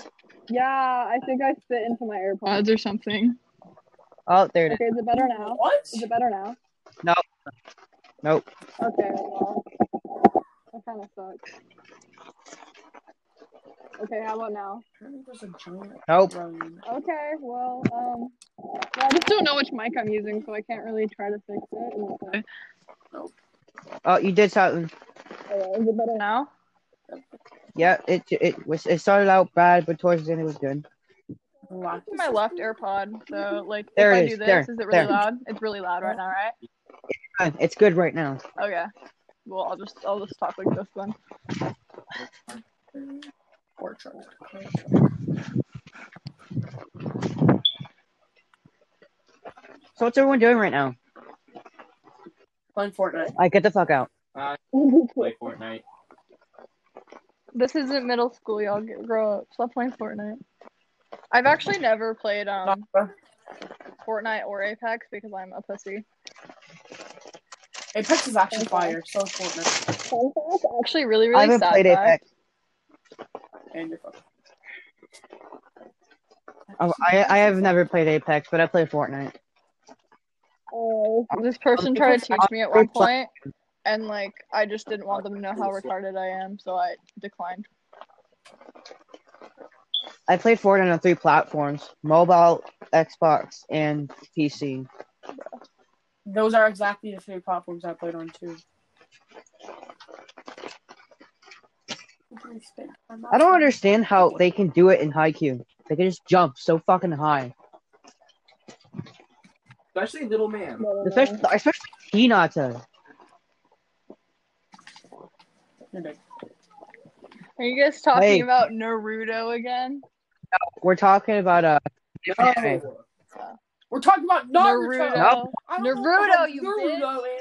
Yeah, I think I spit into my AirPods or something. Oh, there it is. Okay, is it better now? What? Is it better now? No. Nope. Okay, well, that kind of sucks. Okay, how about now? There's a giant Nope. drone. Okay, well, um, well, I just don't know which mic I'm using, so I can't really try to fix it. in this. Oh, you did something. Okay, is it better now? Yeah, it it was it started out bad, but towards the end it was good. Wow. My left AirPod, so like There if I is, do this, there, is it really there. loud? It's really loud right now, right? It's good right now. Okay. Well, I'll just I'll just talk like this then. Or truck. So what's everyone doing right now? Playing Fortnite. I get the fuck out. play Fortnite. This isn't middle school, y'all. Get, grow up. Stop playing Fortnite. I've actually never played um Fortnite or Apex because I'm a pussy. Apex is actually fire. So is Fortnite. Actually, really, I really haven't sad. played fact. Apex. And you're fucking. Oh, I I have never played Apex, but I play Fortnite. Oh, this person tried to teach me at one point, and like I just didn't want them to know how retarded I am, so I declined. I played Fortnite on three platforms: mobile, Xbox, and PC. Those are exactly the three platforms I played on too. I don't understand how they can do it in Haikyuu. They can just jump so fucking high, Especially Little Man. especially especially Hinata. You're you guys talking Hey. about Naruto again? We're talking about uh. No. We're talking about Naruto. Naruto. Nope. I don't know Naruto, you Naruto is.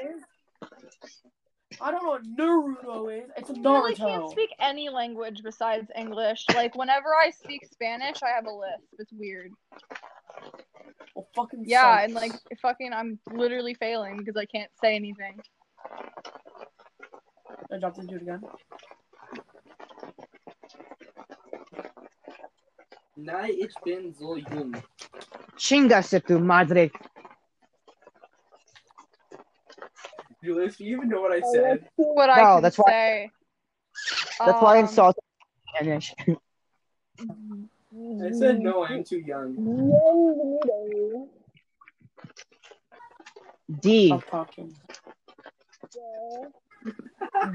I don't know what Naruto is. It's a I really can't speak any language besides English. Like whenever I speak Spanish, I have a lisp. It's weird. Well, fucking Yeah, sucks. and like fucking, I'm literally failing because I can't say anything. I dropped into it again. Nein, ich bin so jung. Chingase tu madre. Julius, do you even know what I said? What I No, can that's why- say. That's why I Um, insulted Spanish. I said no, I'm too young. D. Stop talking.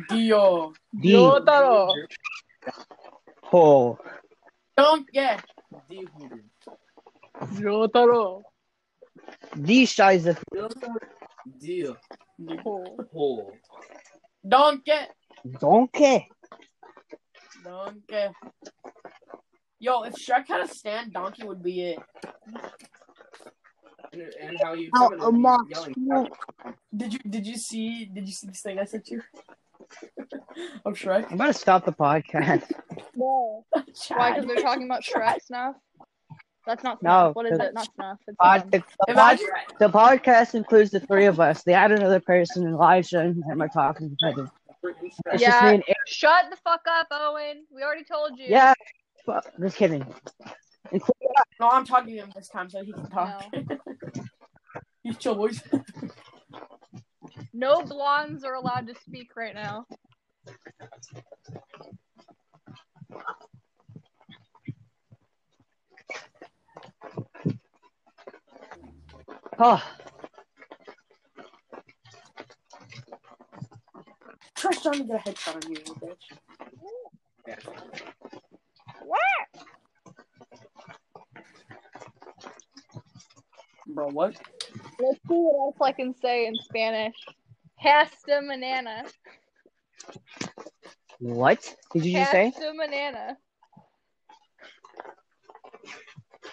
Dio. D. Yotaro. Ho. Don't get. Die Huren. Yotaro. D. Scheiße. Die. Hole. Don't get. Donkey. Yo, if Shrek had a stand, Donkey would be it. And, and how you Oh, summon a him, mock. yelling. Did you did you see did you see this thing I sent you? of Shrek? I'm about to stop the podcast. Why? Because they're talking about Shrek snuff. That's not No, what is it? Not snuff. Pod, the, the, pod, Imagine, the podcast includes the three of us. They add another person, Elijah, and him are talking to each other. It's just Yeah. me and Eric. Shut the fuck up, Owen. We already told you. Yeah. Fu- Just kidding. Include no, I'm talking to him this time so he can talk. He's chill, boys. No blondes are allowed to speak right now. Ah. Oh, Trish trying to get a headshot on you, you bitch. Yeah. What? Bro, what? Let's see what else I can say in Spanish. Hasta banana. what did you just say? Hasta banana.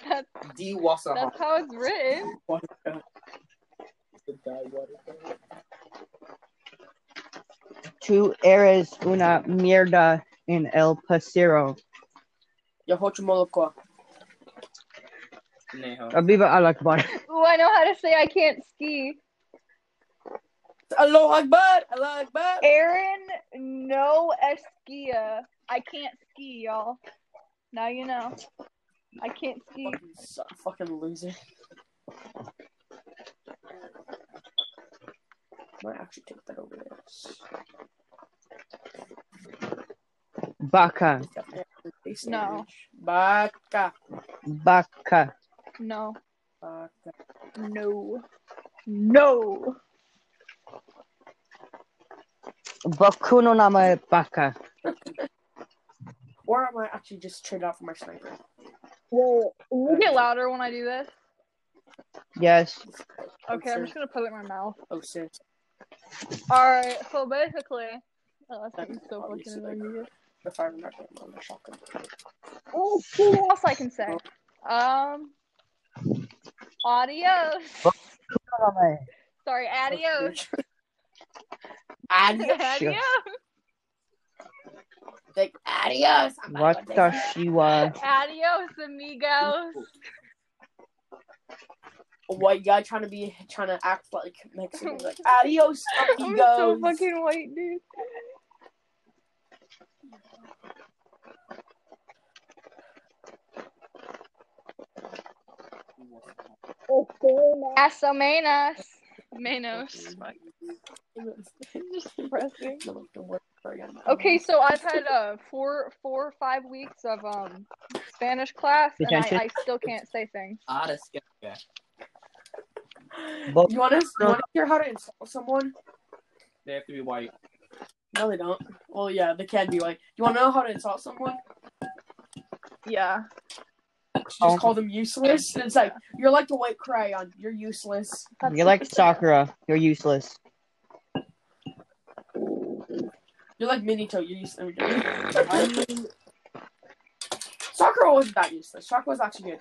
That's, Die Wasserhahn. that's how it's written. What? Uh, The die water. Tú eres una mierda en el pasero. Yo hocho moloko. Neho. Abiba Alakbar. Ooh, I know how to say I can't ski. Aloha Akbar! Aloha Akbar! Aaron, no eskia. I can't ski, y'all. Now you know. I can't see. Fucking, su- fucking loser. Might actually take that over there. Baka. Base No. Baka. Baka. No. Baka. No. No. Bakuno nama baka. Or I might actually just trade out for my sniper. Whoa. You get louder when I do this. Yes. Okay, I'm just gonna put it in my mouth. Oh, shit. Alright, so basically. Oh, that's That's so obviously fucking annoying. The fire rifle on the shotgun. Oh, see what else I can say. Um. Adios. Sorry, adios. Adios. adios. Like, adios. I'm What like, the shiwa? Adios, amigos. A white guy trying to be trying to act like Mexican. Like, adios, I'm amigos. so fucking white, dude. Eso menos. Menos. Fuck. Just depressing. No, don't worry, sorry, I'm- Okay, so I've had uh four four or five weeks of um Spanish class and I, I still can't say things. Ah, das geht ja. You want to you want to hear how to insult someone? They have to be white. No, they don't. Well, yeah, they can be like. You want to know how to insult someone? Yeah. Just Oh. call them useless. And it's like you're like the white crayon. You're useless. That's You're like Sakura. You're useless. You're like Minito. You're useless. I'm Sakura wasn't that useless. Sakura was actually good.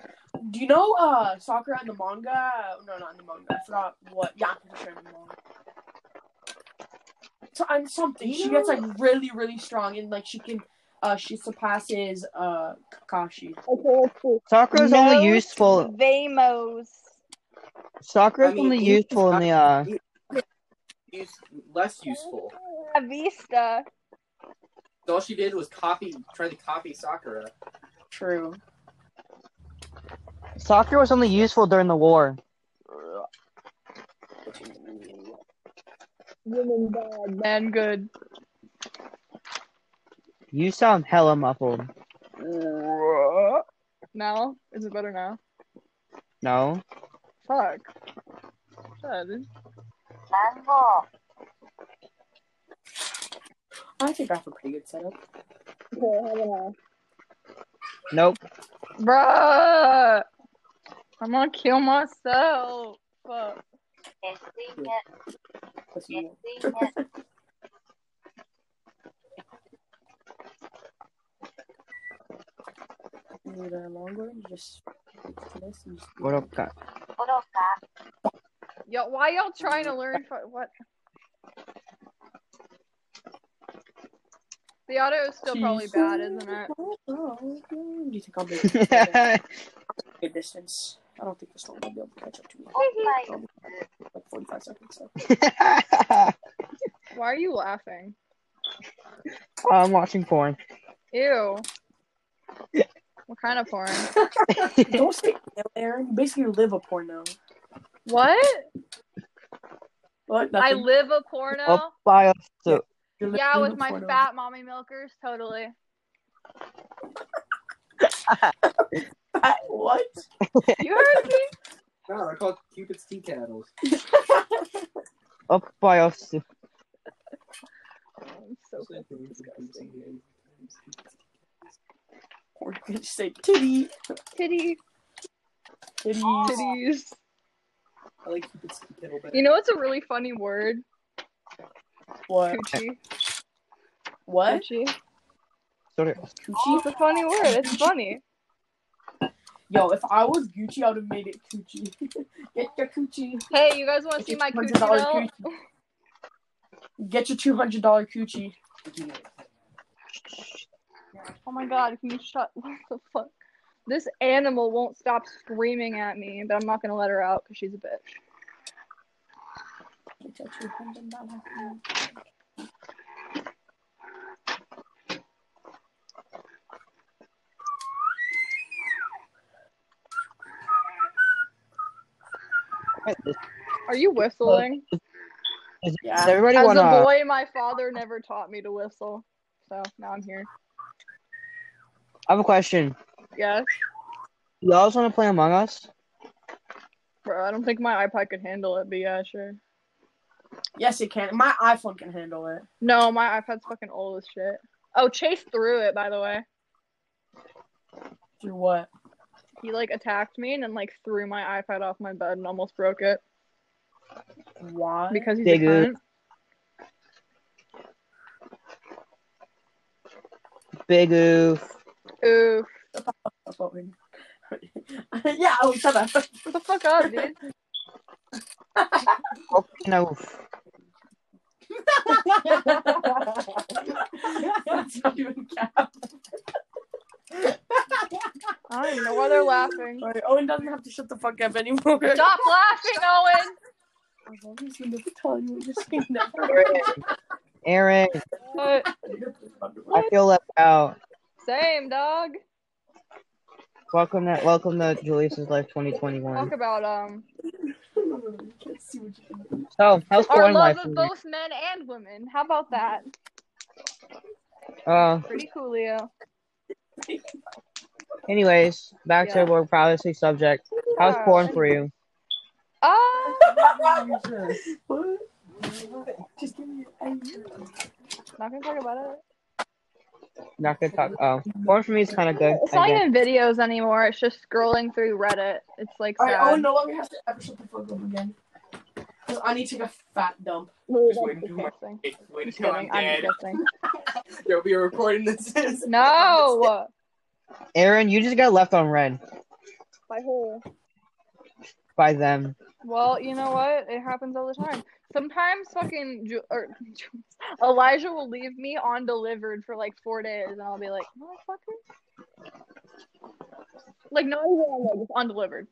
Do you know uh Sakura in the manga? No, not in the manga. I forgot what. Yeah, I'm pretty sure in the manga. So, and something she gets like really, really strong, and like she can, uh, she surpasses uh Kakashi. Okay, let's. Sakura's No. only useful. Vamos. Sakura's I mean, only he- useful in the uh. Use, less useful. Vista. All she did was copy, try to copy Sakura. True. Sakura was only useful during the war. Women bad, man good. You sound hella muffled. Now? Is it better now? No. Fuck. Shut dude. I think I have a pretty good setup. Nope. Bruh! I'm gonna kill myself. Fuck. Let's see. Need a longer, just this and just What up, guy? Yo, why y'all trying to learn? fu- What? The audio is still probably bad, isn't it? Do you think I'll be it a good distance? I don't think this one will be able to catch up to me. Like 45 seconds. So. Why are you laughing? I'm watching porn. Ew. What kind of porn? Don't say ew, Aeryn. You basically live a porno. What? What? I live a porno? Oh, bio. So, You're yeah, with my porno. fat mommy milkers, totally. Fat what? You heard me? No, they're called Cupid's tea kettles. oh, bio. I'm so Or you can just say titty. Titty, Titty. titties. I like Cupid's tea kettle better. You know what's a really funny word? What? Coochie. What? Coochie. Sort of. It's a funny word. It's funny. Yo, if I was Gucci, I would have made it coochie. Get your coochie. Hey, you guys want to see my $200 coochie? Get your two hundred dollar Gucci. Oh my god, can you shut what the fuck? This animal won't stop screaming at me, but I'm not gonna let her out because she's a bitch. Get your two hundred dollar. Are you whistling? Does Yeah. everybody As a to? boy, my father never taught me to whistle. So now I'm here. I have a question. Yes. Y'all want to play Among Us? Bro, I don't think my iPad could handle it, but yeah, sure. Yes, it can. My iPhone can handle it. No, my iPad's fucking old as shit. Oh, Chase threw it, by the way. Do what? He like attacked me and then like threw my iPad off my bed and almost broke it Why? because he's Big a cunt. Big oof. Oof. yeah, oh, shut up. Shut the fuck up, dude. Fucking oof. That's not even cap. I don't even know why they're laughing. Sorry, Owen doesn't have to shut the fuck up anymore. Stop laughing, Owen! As long as you never tell you what you're saying Aeryn, Aeryn, What? I feel left out. Same, dog. Welcome to welcome to Julius's Life 2021. Talk about um Can't see what you can do. So, how's our porn love life? of for you? both men and women. How about that? Uh, Pretty cool, Leo. anyways, back Yeah. to our privacy subject. How's Yeah. porn for you? Ah, Just give me a not gonna talk about it. Not gonna talk. Oh, porn for me is kind of good. It's I not guess. even videos anymore. It's just scrolling through Reddit. It's like Alright, oh, sad. Owen no longer has to ever shut the fuck up again. 'Cause I need to take a fat dump. Ooh, Just that's waiting for my- disgusting. Wait until I'm. I'm dead. disgusting. There'll be a recording that says. No. Aeryn, you just got left on red By who? by them. Well, you know what? It happens all the time. Sometimes fucking Ju- or, Elijah will leave me undelivered for like four days, and I'll be like, motherfucker. Like not even on just undelivered,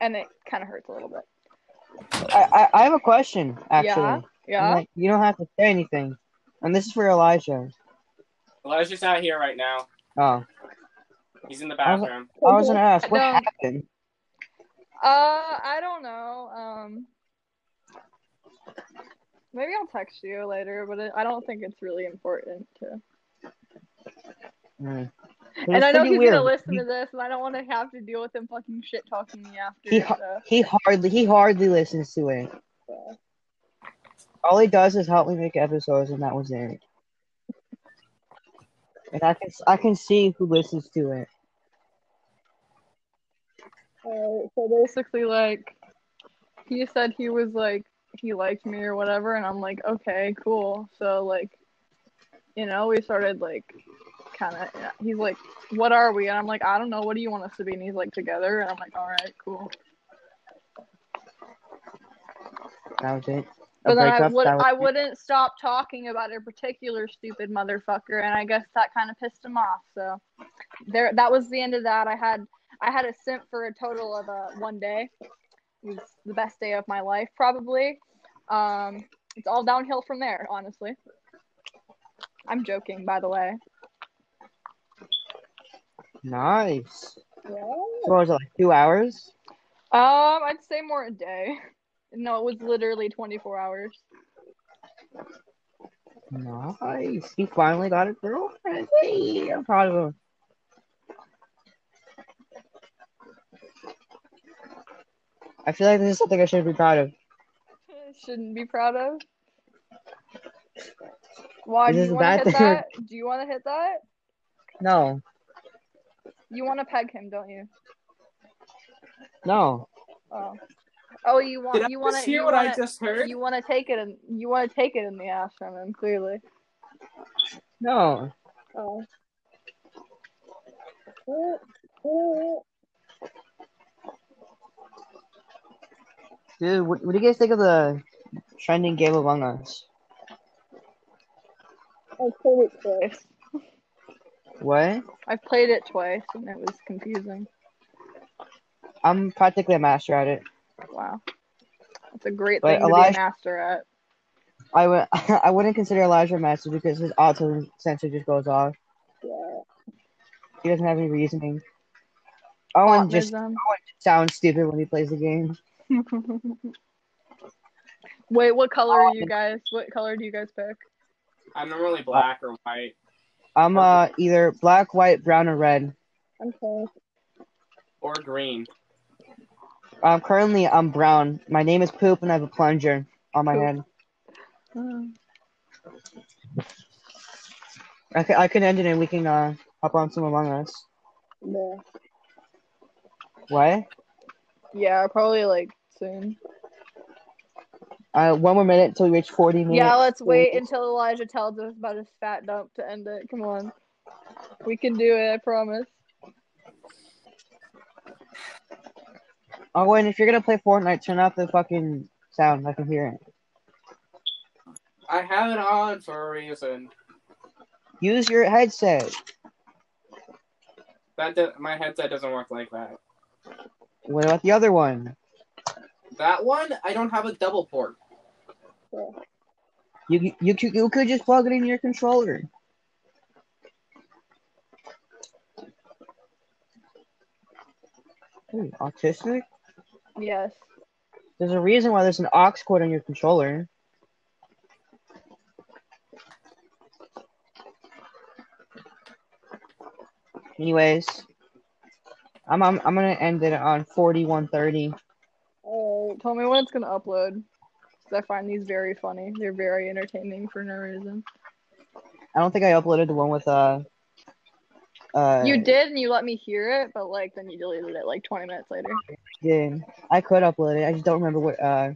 and it kind of hurts a little bit. I, I, I have a question, actually. Yeah. Yeah. like, you don't have to say anything. And this is for Elijah. Elijah's out here right now. Oh. He's in the I was- bathroom. I was gonna ask, what No. happened? Uh, I don't know. Um, maybe I'll text you later, but it, I don't think it's really important to. Mm. And I know he's weird. gonna listen He- to this, and I don't want to have to deal with him fucking shit talking me after. He, so. he hardly he hardly listens to it. Yeah. All he does is help me make episodes, and that was it. And I can I can see who listens to it. Uh, so basically, like, he said he was like he liked me or whatever, and I'm like, okay, cool. So like, you know, we started like kind of. He's like, what are we? And I'm like, I don't know. What do you want us to be? And he's like, together. And I'm like, all right, cool. That was it. But then I would I wouldn't stop talking about a particular stupid motherfucker, and I guess that kind of pissed him off. So there, that was the end of that. I had I had a simp for a total of uh, one day. Was the best day of my life, probably. Um, it's all downhill from there, honestly. I'm joking, by the way. Nice. Yeah. So what was it like two hours? Um, I'd say more a day. No, it was literally 24 hours. Nice. You finally got a girlfriend. Hey, I'm proud of him. I feel like this is something I should be proud of. Shouldn't be proud of. Why do you want to hit thing. that? Do you want to hit that? No, You want to peg him, don't you? no. Oh, oh, you want I you want to hear what I want to just heard? you want to take it and you want to take it in the ass from him clearly. No. Oh. oh. Dude, what, what do you guys think of the trending game Among Us? I played it twice. What? I've played it twice and it was confusing. I'm practically a master at it. Wow, That's a great But thing to be a master at. I would I wouldn't consider Elijah a master because his autism sensor just goes off. Yeah. He doesn't have any reasoning. Owen just Optimism. sounds stupid when he plays the game. Wait, what color are you guys? What color do you guys pick? I'm normally black or white. I'm uh either black, white, brown, or red. Okay. Or green. Um, currently I'm brown. My name is Poop, and I have a plunger on my Poop. head. I can, I can end it, and we can uh hop on some Among Us. Yeah. What? Yeah, probably like soon. Uh, one more minute until we reach 40 minutes. Yeah, let's wait until Elijah tells us about his fat dump to end it. Come on. We can do it, I promise. Oh, and if you're gonna play Fortnite, turn off the fucking sound. I can hear it. I have it on for a reason. Use your headset. That do- my headset doesn't work like that. What about the other one? That one, I don't have a double port. You you could you could just plug it in your controller. Ooh, autistic? Yes. There's a reason why there's an aux cord on your controller. Anyways, I'm I'm, I'm gonna end it on forty one thirty. Tell me when it's gonna upload. Cause I find these very funny. They're very entertaining for no reason. I don't think I uploaded the one with uh uh you did and you let me hear it, but like then you deleted it like 20 minutes later. Yeah, I could upload it. I just don't remember what uh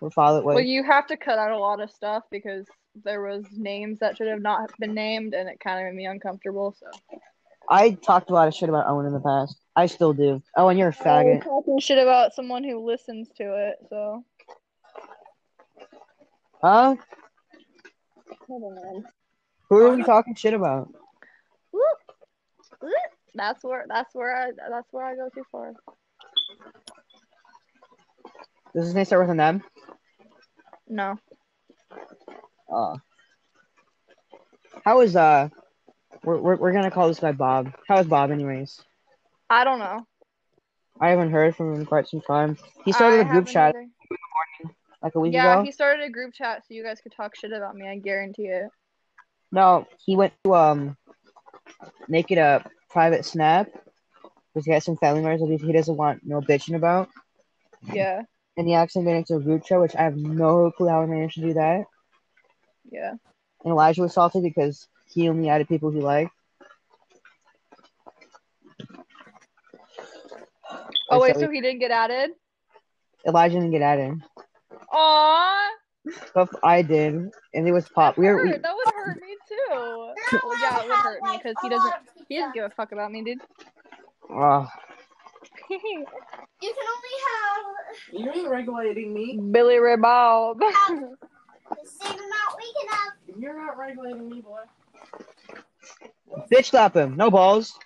what file it was. Well, you have to cut out a lot of stuff because there was names that should have not been named, and it kind of made me uncomfortable. So I talked a lot of shit about Owen in the past. I still do. Oh, and you're a faggot. talking shit about someone who listens to it, so Huh? never mind. Who are we talking shit about? That's where that's where I that's where I go too far. Does his name start with an M? No. Oh. how is uh? We're, we're we're gonna call this guy Bob. How is Bob, anyways? I don't know. I haven't heard from him in quite some time. He started I a group chat either. like a week Yeah, ago. Yeah, he started a group chat so you guys could talk shit about me, I guarantee it. No, he went to um make it a private snap because he has some family members that he doesn't want no bitching about, Yeah, and he actually made it into a group chat, which I have no clue how he managed to do that. yeah. And Elijah was salty because he only added people he liked. Oh wait, So so he didn't get added? Elijah didn't get added, Aww. but I did, and it was pop. We were we, Hurt. That would hurt me too. Well, yeah, it would hurt me because he doesn't. He doesn't give a fuck about me, dude. uh, You can only have You ain't regulating me. Billy Ray Bob. the same amount we can have. You're not regulating me, boy. bitch slap him, no balls.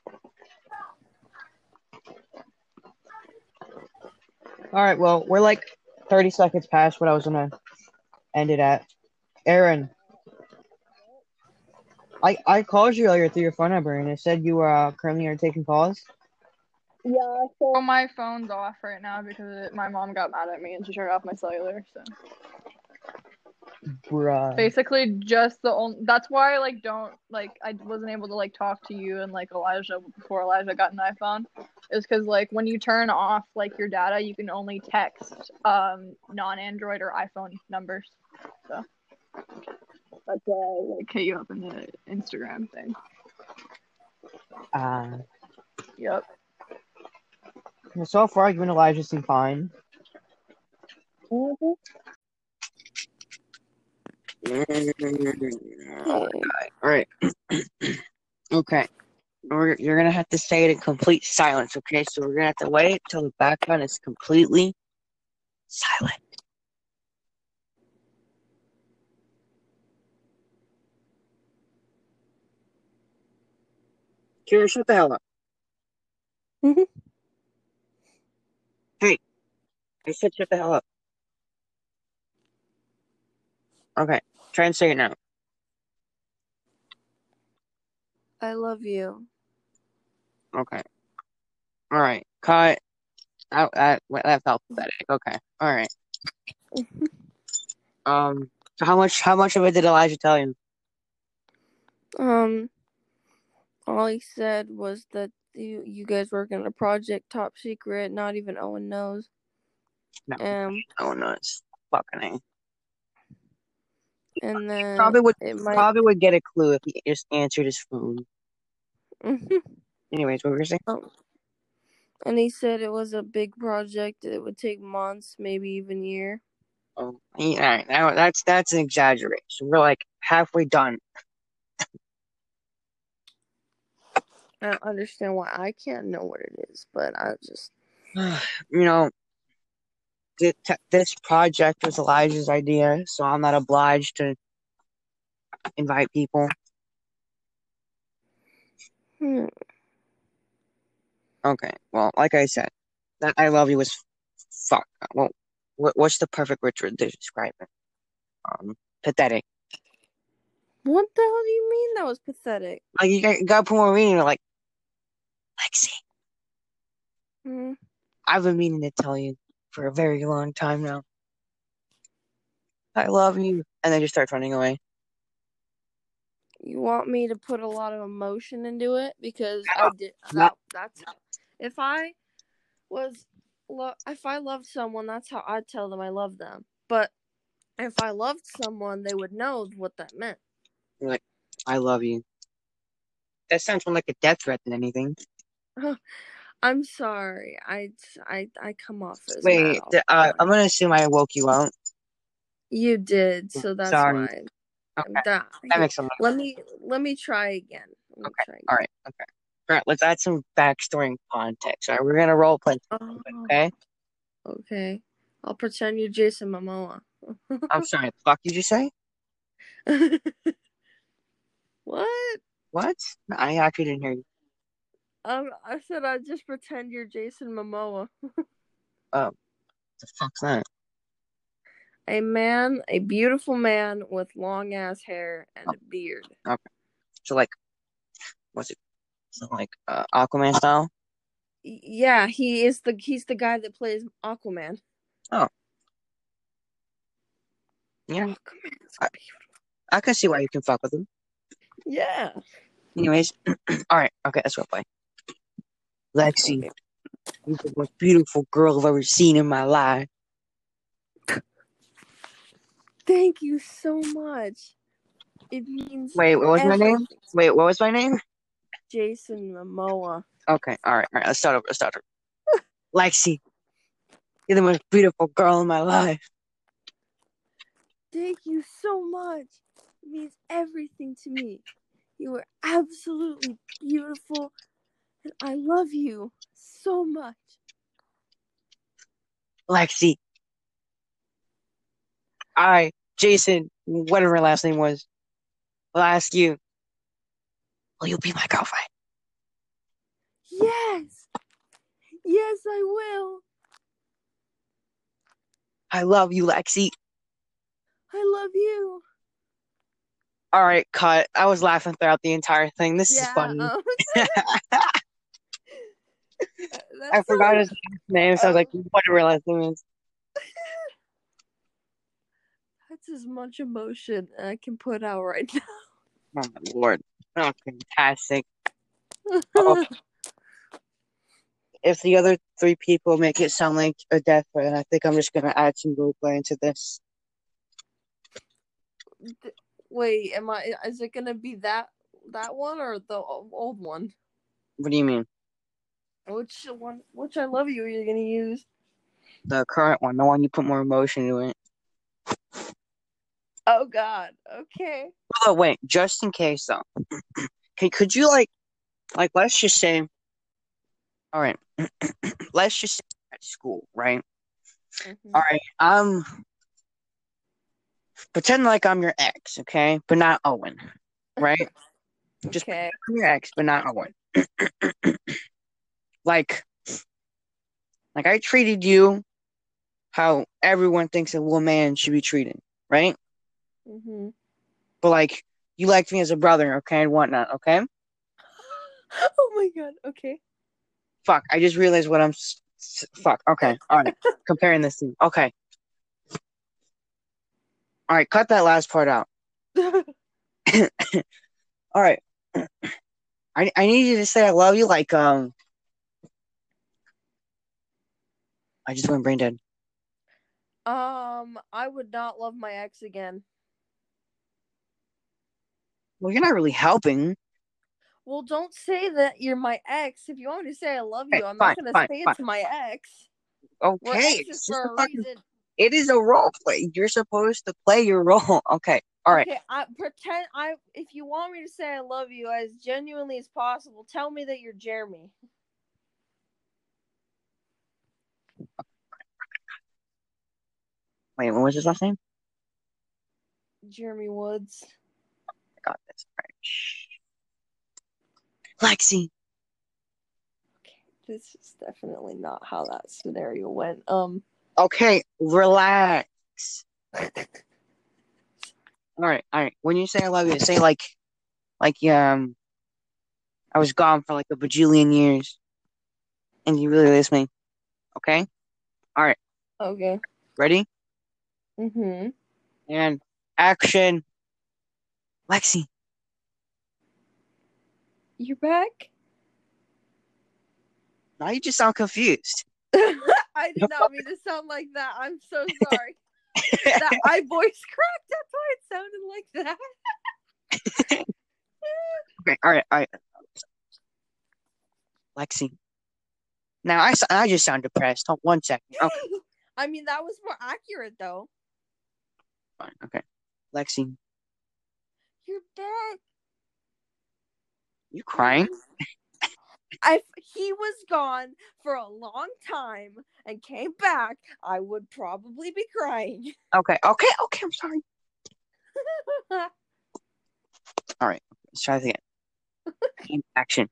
All right, well, we're like 30 seconds past what I was gonna end it at. Aeryn, I I called you earlier through your phone number and it said you uh, currently are taking calls. yeah. So my phone's off right now because it, my mom got mad at me and she turned off my cellular. So Bruh. basically, just the only. That's why I like don't like I wasn't able to like talk to you and like Elijah before Elijah got an iPhone. Is because like when you turn off like your data, you can only text um non-Android or iPhone numbers. So that's why I like hit you up in the Instagram thing. Uh, Yep. so far, you and Elijah seem fine. All right. okay. We're, you're gonna have to say it in complete silence. Okay, so we're gonna have to wait till the background is completely silent. Kira, shut the hell up. Mhm. Hey, I said shut the hell up. Okay, try and say it now. I love you. Okay. All right. Cut. That that that felt pathetic. Okay. All right. Um. So how much how much of it did Elijah tell you? Um, all he said was that you you guys work on a project top secret. Not even Owen knows. No. Um, no, it's fucking. A. and then Probably would it might. probably would get a clue if he just answered his phone. Mm-hmm. Anyways, what were you saying? Oh. and he said it was a big project. It would take months, maybe even year. Oh, all right. Now that's that's an exaggeration. We're like halfway done. I don't understand why I can't know what it is, but I just you know, thi- t- this project was Elijah's idea, so I'm not obliged to invite people. hmm, Okay, well, like I said, that I love you was fuck. Well, what, what's the perfect word to describe it? Um, pathetic. what the hell do you mean that was pathetic? Like you got, you got put more meaning. Like, Lexi, Hmm. I've been meaning to tell you for a very long time now. I love you, and then just starts running away. You want me to put a lot of emotion into it because I did. No. That, that's if I was lo- if I loved someone, that's how I'd tell them I love them. But if I loved someone, they would know what that meant. Like, I love you. That sounds more like a death threat than anything. I'm sorry. I I I come off as Wait, th- uh. I'm gonna assume I woke you up. You did, so that's Sorry. why. Okay, That, that makes sense. let me let me try again. Me Okay, try again. All right, okay. All right, let's add some backstory and context. All right, we're gonna role play. Oh, Okay. okay. I'll pretend you're Jason Momoa. I'm sorry. The fuck did you say? what? What? I actually didn't hear you. Um, I said I'd just pretend you're Jason Momoa. oh, The fuck's that? A man, a beautiful man with long ass hair and a beard. So like, what's it? So like uh, Aquaman style? Yeah, he is the he's the guy that plays Aquaman. Oh. Yeah, Aquaman's I- I can see why you can fuck with him. Yeah. Anyways, all right, okay, let's role play. Lexi, you're the most beautiful girl I've ever seen in my life. Thank you so much. It means Wait, what was my name? Wait, what was my name? Jason Momoa. Okay, all right, all right. Let's start over. Let's start over. Lexi, you're the most beautiful girl in my life. Thank you so much. It means everything to me. You are absolutely beautiful, and I love you so much. Lexi, I, Jason, whatever her last name was, will ask you, will you be my girlfriend? Yes. Yes, I will. I love you, Lexi. I love you. All right, cut. I was laughing throughout the entire thing. This is yeah. funny. um, I that's forgot all- his name, so I was like, whatever her last name is. That's as much emotion I can put out right now. Oh my lord. Oh, fantastic. Oh. If the other three people make it sound like a death threat, I think I'm just gonna add some roleplay into this. Wait, am I? Is it gonna be that that one or the old one? What do you mean? Which one? Which I love you? Are You're gonna use? The current one, the one you put more emotion into it. Oh God. Okay. Oh wait, just in case though. Okay, could you like like let's just say all right. let's just say at school, right? Mhm. All right. Um pretend like I'm your ex, okay? But not Owen. Right? Just okay. I'm your ex, but not Owen. like like I treated you how everyone thinks a woman should be treated, right? Mm-hmm. But like you liked me as a brother, okay, and whatnot, okay? Oh my God. Okay. Fuck, I just realized what I'm. s- s- Fuck. Okay. All right. Comparing this thing. Okay. All right. Cut that last part out. All right. I I need you to say I love you. Like um. I just went brain dead. um, I would not love my ex again. Well, you're not really helping. Well, don't say that you're my ex. If you want me to say I love you, I'm fine, not gonna say fine. it to my ex. Okay. It's for a fucking. reason. It is a role play. You're supposed to play your role. Okay. All right. Okay, I pretend I. If you want me to say I love you as genuinely as possible, tell me that you're Jeremy. Wait. What was his last name? Jeremy Woods. I got this. All right. Lexi. This is definitely not how that scenario went. Um. Okay. Relax. All right, all right. When you say I love you, say like, like um, I was gone for like a bajillion years, and you really miss me. Okay, All right. Okay. ready? Mm-hmm. And action. Lexi, You're back. now you just sound confused. I did not mean to sound like that. I'm so sorry. that I voice cracked. That's why it sounded like that. Okay, all right, all right. Lexi. Now I, I just sound depressed. Hold one second. Okay, I mean, that was more accurate though. Fine. Okay, Lexi, You're back. you crying? if he was gone for a long time and came back, I would probably be crying. Okay, okay, okay. I'm sorry. All right, let's try this again. Team action.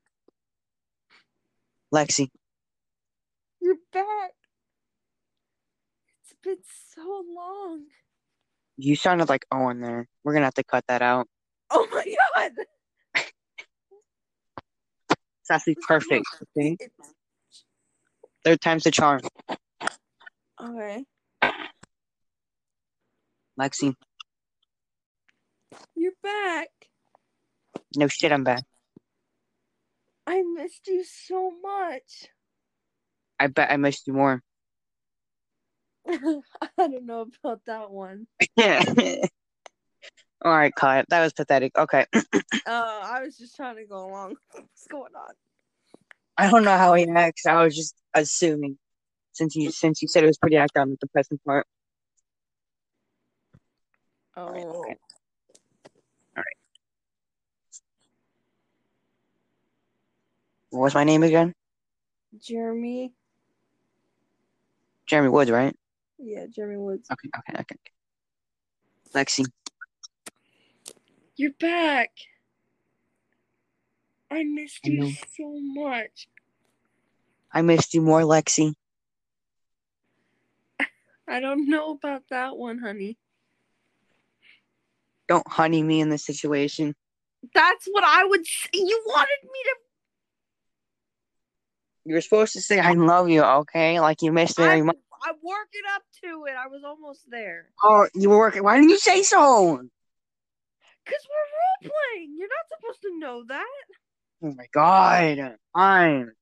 Lexi, You're back. It's been so long. You sounded like Owen there. We're gonna have to cut that out. Oh my god. It's actually perfect. It's- third time's the charm. okay. Lexi, You're back. no shit, I'm back. I missed you so much. I bet I missed you more. I don't know about that one. Yeah. All right, Kyle. That was pathetic. Okay. Uh, I was just trying to go along. What's going on? I don't know how he acts. I was just assuming, since you since you said it was pretty accurate on the depressing part. Oh, All right, okay. What was my name again? Jeremy. Jeremy Woods, right? Yeah, Jeremy Woods. Okay, okay, okay. Lexi, You're back. I missed I you know. so much. I missed you more, Lexi. I don't know about that one, honey. Don't honey me in this situation. That's what I would say. You wanted me to. You're supposed to say I love you, okay? Like you missed very I'm, much. I'm working up to it. I was almost there. Oh, you were working. Why didn't you say so? Because we're role playing. You're not supposed to know that. Oh my god. Fine.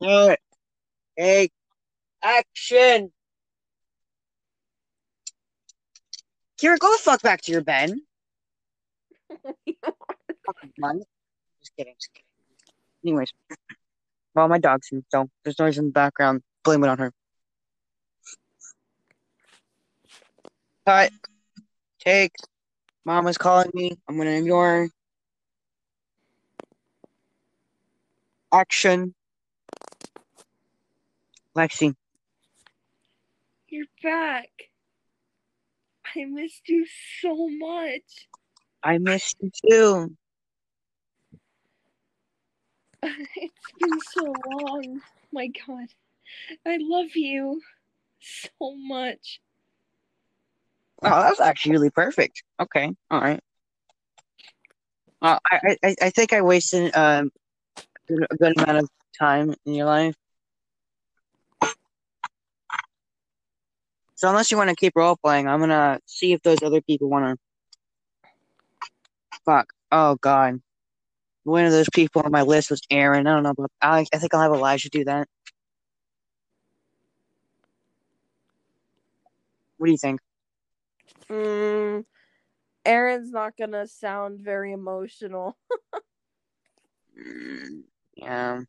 Here. Take action. Kira, go the fuck back to your bed. Fucking cunt. Just kidding, just kidding. Anyways. Well, my dog's here, so there's noise in the background. Blame it on her. Cut. Take. Mama's calling me. I'm gonna ignore. Action. Lexi, You're back. I missed you so much. I missed you too. It's been so long. My God. I love you so much. Oh, that's actually really perfect. Okay, all right. Uh, I, I, I think I wasted um a good amount of time in your life. So unless you want to keep role playing, I'm gonna see if those other people want to. Fuck. Oh God. One of those people on my list was Aeryn. I don't know about. I, I think I'll have Elijah do that. What do you think? Mm, Aeryn's not gonna sound very emotional. Mm, yeah.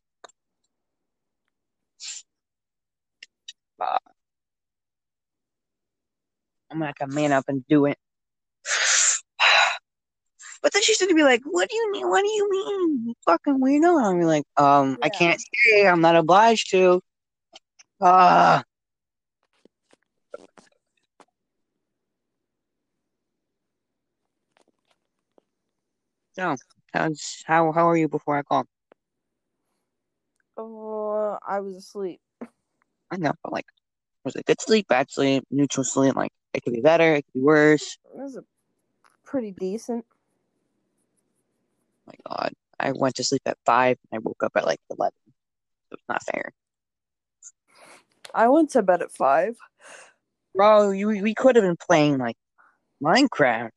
Fuck. I'm gonna have to man up and do it. But then she's gonna be like, "What do you mean? What do you mean? You fucking weirdo!" And I'm like, "Um, I can't say. I'm not obliged to." Ah. Oh, so, how's how how are you before I call? Oh, I was asleep. I know, but like, was it good sleep, bad sleep, neutral sleep? Like, it could be better, it could be worse. It was a pretty decent. my god. I went to sleep at five and I woke up at like eleven. So it's not fair. I went to bed at five. Bro, you we could have been playing like Minecraft.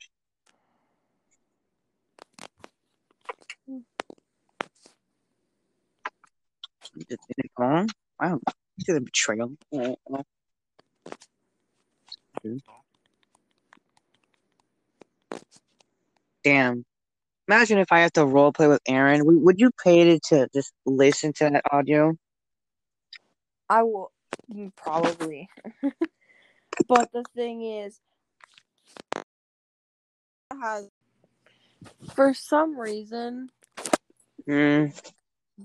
Did it on? Wow. You did a betrayal. Damn. Imagine if I have to role play with Aeryn. Would you pay to, to just listen to that audio? I will mm, probably. but the thing is, has for some reason Hmm.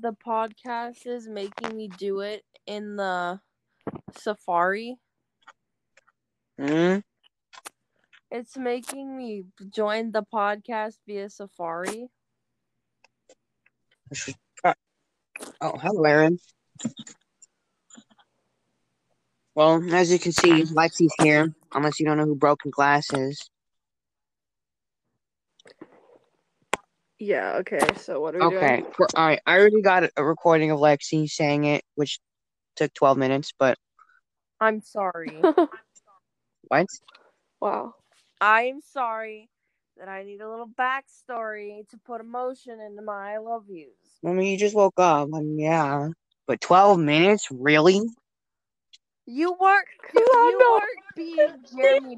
The podcast is making me do it in the Safari. Hmm? It's making me join the podcast via Safari. Oh, hello, Aeryn. Well, as you can see, Lexi's here. Unless you don't know who Broken Glass is. Yeah. Okay. So what are we Okay, doing? all right. I already got a recording of Lexi saying it, which took 12 minutes, but I'm sorry. what? wow. I'm sorry that I need a little backstory to put emotion into my I love yous. I mean, you just woke up. I mean, yeah. But 12 minutes? Really? You weren't You you, no- weren't being Jeremy.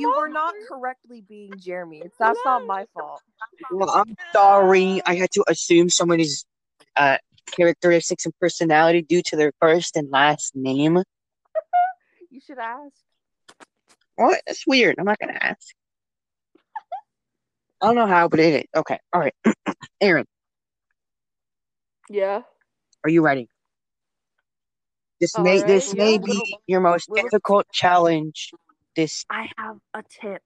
You were not correctly being Jeremy. It's that's not my fault. Well, I'm sorry. I had to assume somebody's uh, characteristics and personality due to their first and last name. You should ask. What? That's weird. I'm not gonna ask. I don't know how, but it is. Okay. All right. Aeryn, Yeah. are you ready? This All may right, this yeah, may little- be your most little- difficult challenge. This I have a tip.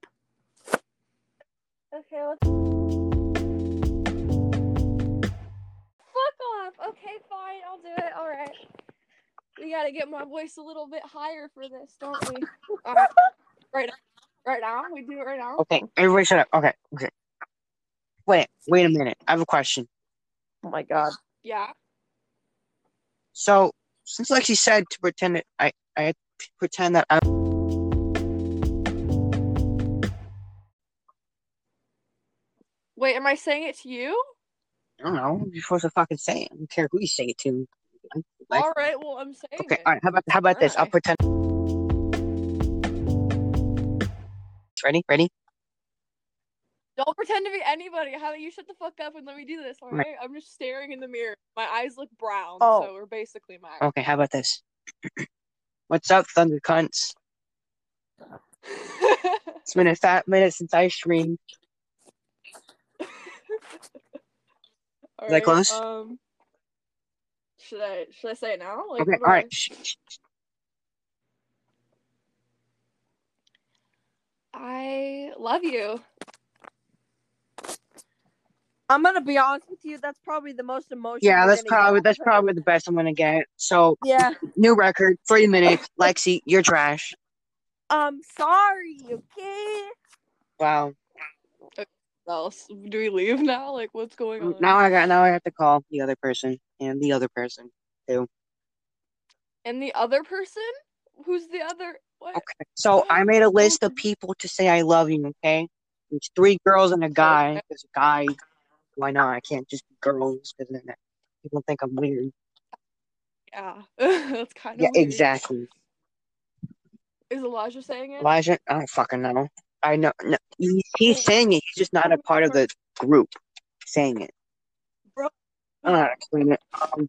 Okay. Let's... Fuck off. Okay, fine. I'll do it. All right. We gotta get my voice a little bit higher for this, don't we? All right. Right. now. Right now. We do it right now. okay. Everybody, shut up. Okay. Okay. Wait. Wait a minute. I have a question. Oh my god. Yeah. So, since Lexi said to pretend that I I pretend that I Wait. Am I saying it to you? I don't know. You're supposed to fucking say it. I don't care who you say it to. Like- All right. Well, I'm saying Okay, it. all right. How about how about this? I'll pretend. Ready? Ready? Don't pretend to be anybody. How about you shut the fuck up and let me do this? All Right. right. I'm just staring in the mirror. My eyes look brown, Oh. so we're basically mad. Okay. How about this? What's up, Thunder Cunts? It's been a fat minute since I streamed. All Is that close? Um. Should I should I say it now? Like, Okay. All right. I love you. I'm gonna be honest with you. That's probably the most emotional. Yeah, that's probably get. that's probably the best I'm gonna get. So Yeah. new record, three minutes. Lexi, you're trash. I'm sorry. Okay. Wow. Else, do we leave now? Like, what's going mm, on? Now I got now I have to call the other person and the other person. Too. And the other person? Who's the other? What? Okay. So I made a list of people to say I love you. Okay. It's three girls and a guy. Okay. There's a guy. Why not? I can't just be girls because then people think I'm weird. Yeah, that's kind of Yeah, weird. exactly. Is Elijah saying it? Elijah, I don't fucking know. I know. No, he, he's saying it. He's just not a part of the group saying it. Bro. I don't know how to explain it. Um,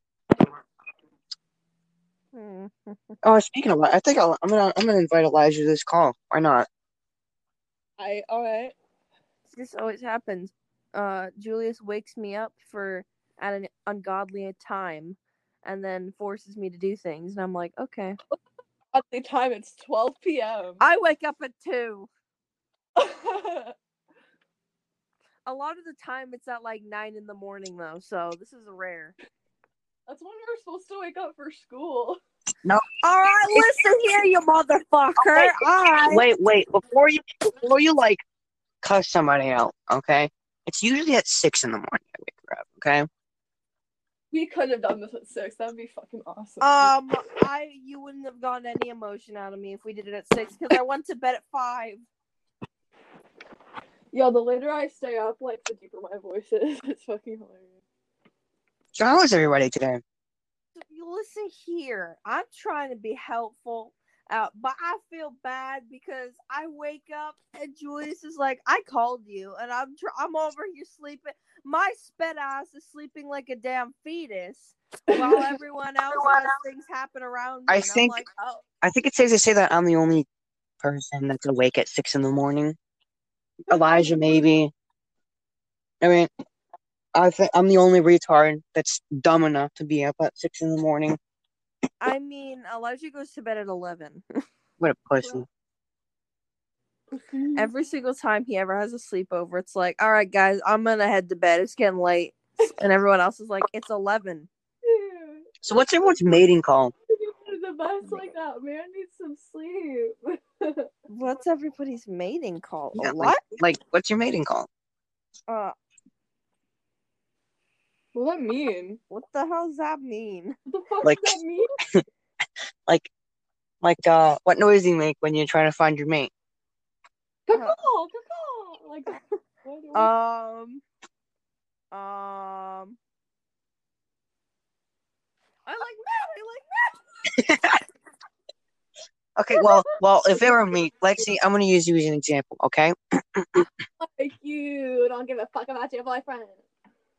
Hmm. oh, speaking of, I think I'll, I'm gonna I'm gonna invite Elijah to this call. Why not? I all right. This always happens. Uh, Julius wakes me up for at an ungodly time, and then forces me to do things, and I'm like, okay. At the time, it's 12 p.m. I wake up at two. A lot of the time, it's at like nine in the morning, though. So this is rare. That's when we're supposed to wake up for school. No. All right, listen here, you motherfucker. All right. Wait, wait. Before you before you like cuss somebody out, okay? It's usually at six in the morning. I wake her up. Okay. We could have done this at six. That'd be fucking awesome. Um, I you wouldn't have gotten any emotion out of me if we did it at six because I went to bed at five. yeah, the later I stay up, like the deeper my voice is. It's fucking hilarious. So how is everybody today? You listen here. I'm trying to be helpful, uh, but I feel bad because I wake up and Julius is like, "I called you," and I'm tr- I'm over here sleeping. My sped ass is sleeping like a damn fetus, while everyone else has things happen around me. I think- like, oh, I think it's safe to say that I'm the only person that's awake at six in the morning. Elijah, maybe. I mean, I think I'm the only retard that's dumb enough to be up at six in the morning. I mean, Elijah goes to bed at eleven. What a pussy. Every single time he ever has a sleepover, it's like, all right, guys, I'm gonna head to bed. It's getting late, and everyone else is like, it's eleven. So what's everyone's mating call? the best like that. Man needs some sleep. What's everybody's mating call? Yeah, A what? Like, what's your mating call? Uh, what does that mean? what the hell does that mean? What the fuck Like- does that mean? Like, like, uh, what noise do you make when you're trying to find your mate? Caw-caw, caw-caw. Like, what, what, Um, um, I like Matt. I like Matt. Okay, well, well, if it were me, Lexi, I'm gonna use you as an example. Okay, like you don't give a fuck about your boyfriend.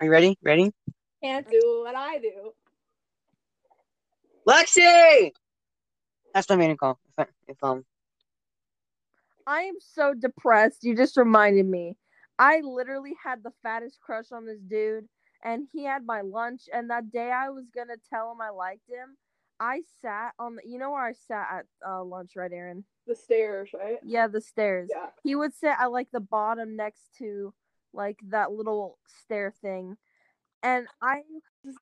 Are you ready? Ready? Can't do what I do. Lexi. That's my mating call. If, I, if um, I am so depressed. You just reminded me. I literally had the fattest crush on this dude, and he had my lunch. And that day I was gonna tell him I liked him, I sat on the. You know where I sat at uh, lunch, right, Aeryn? The stairs, right? Yeah, the stairs. Yeah. He would sit at like the bottom next to like that little stair thing, and I was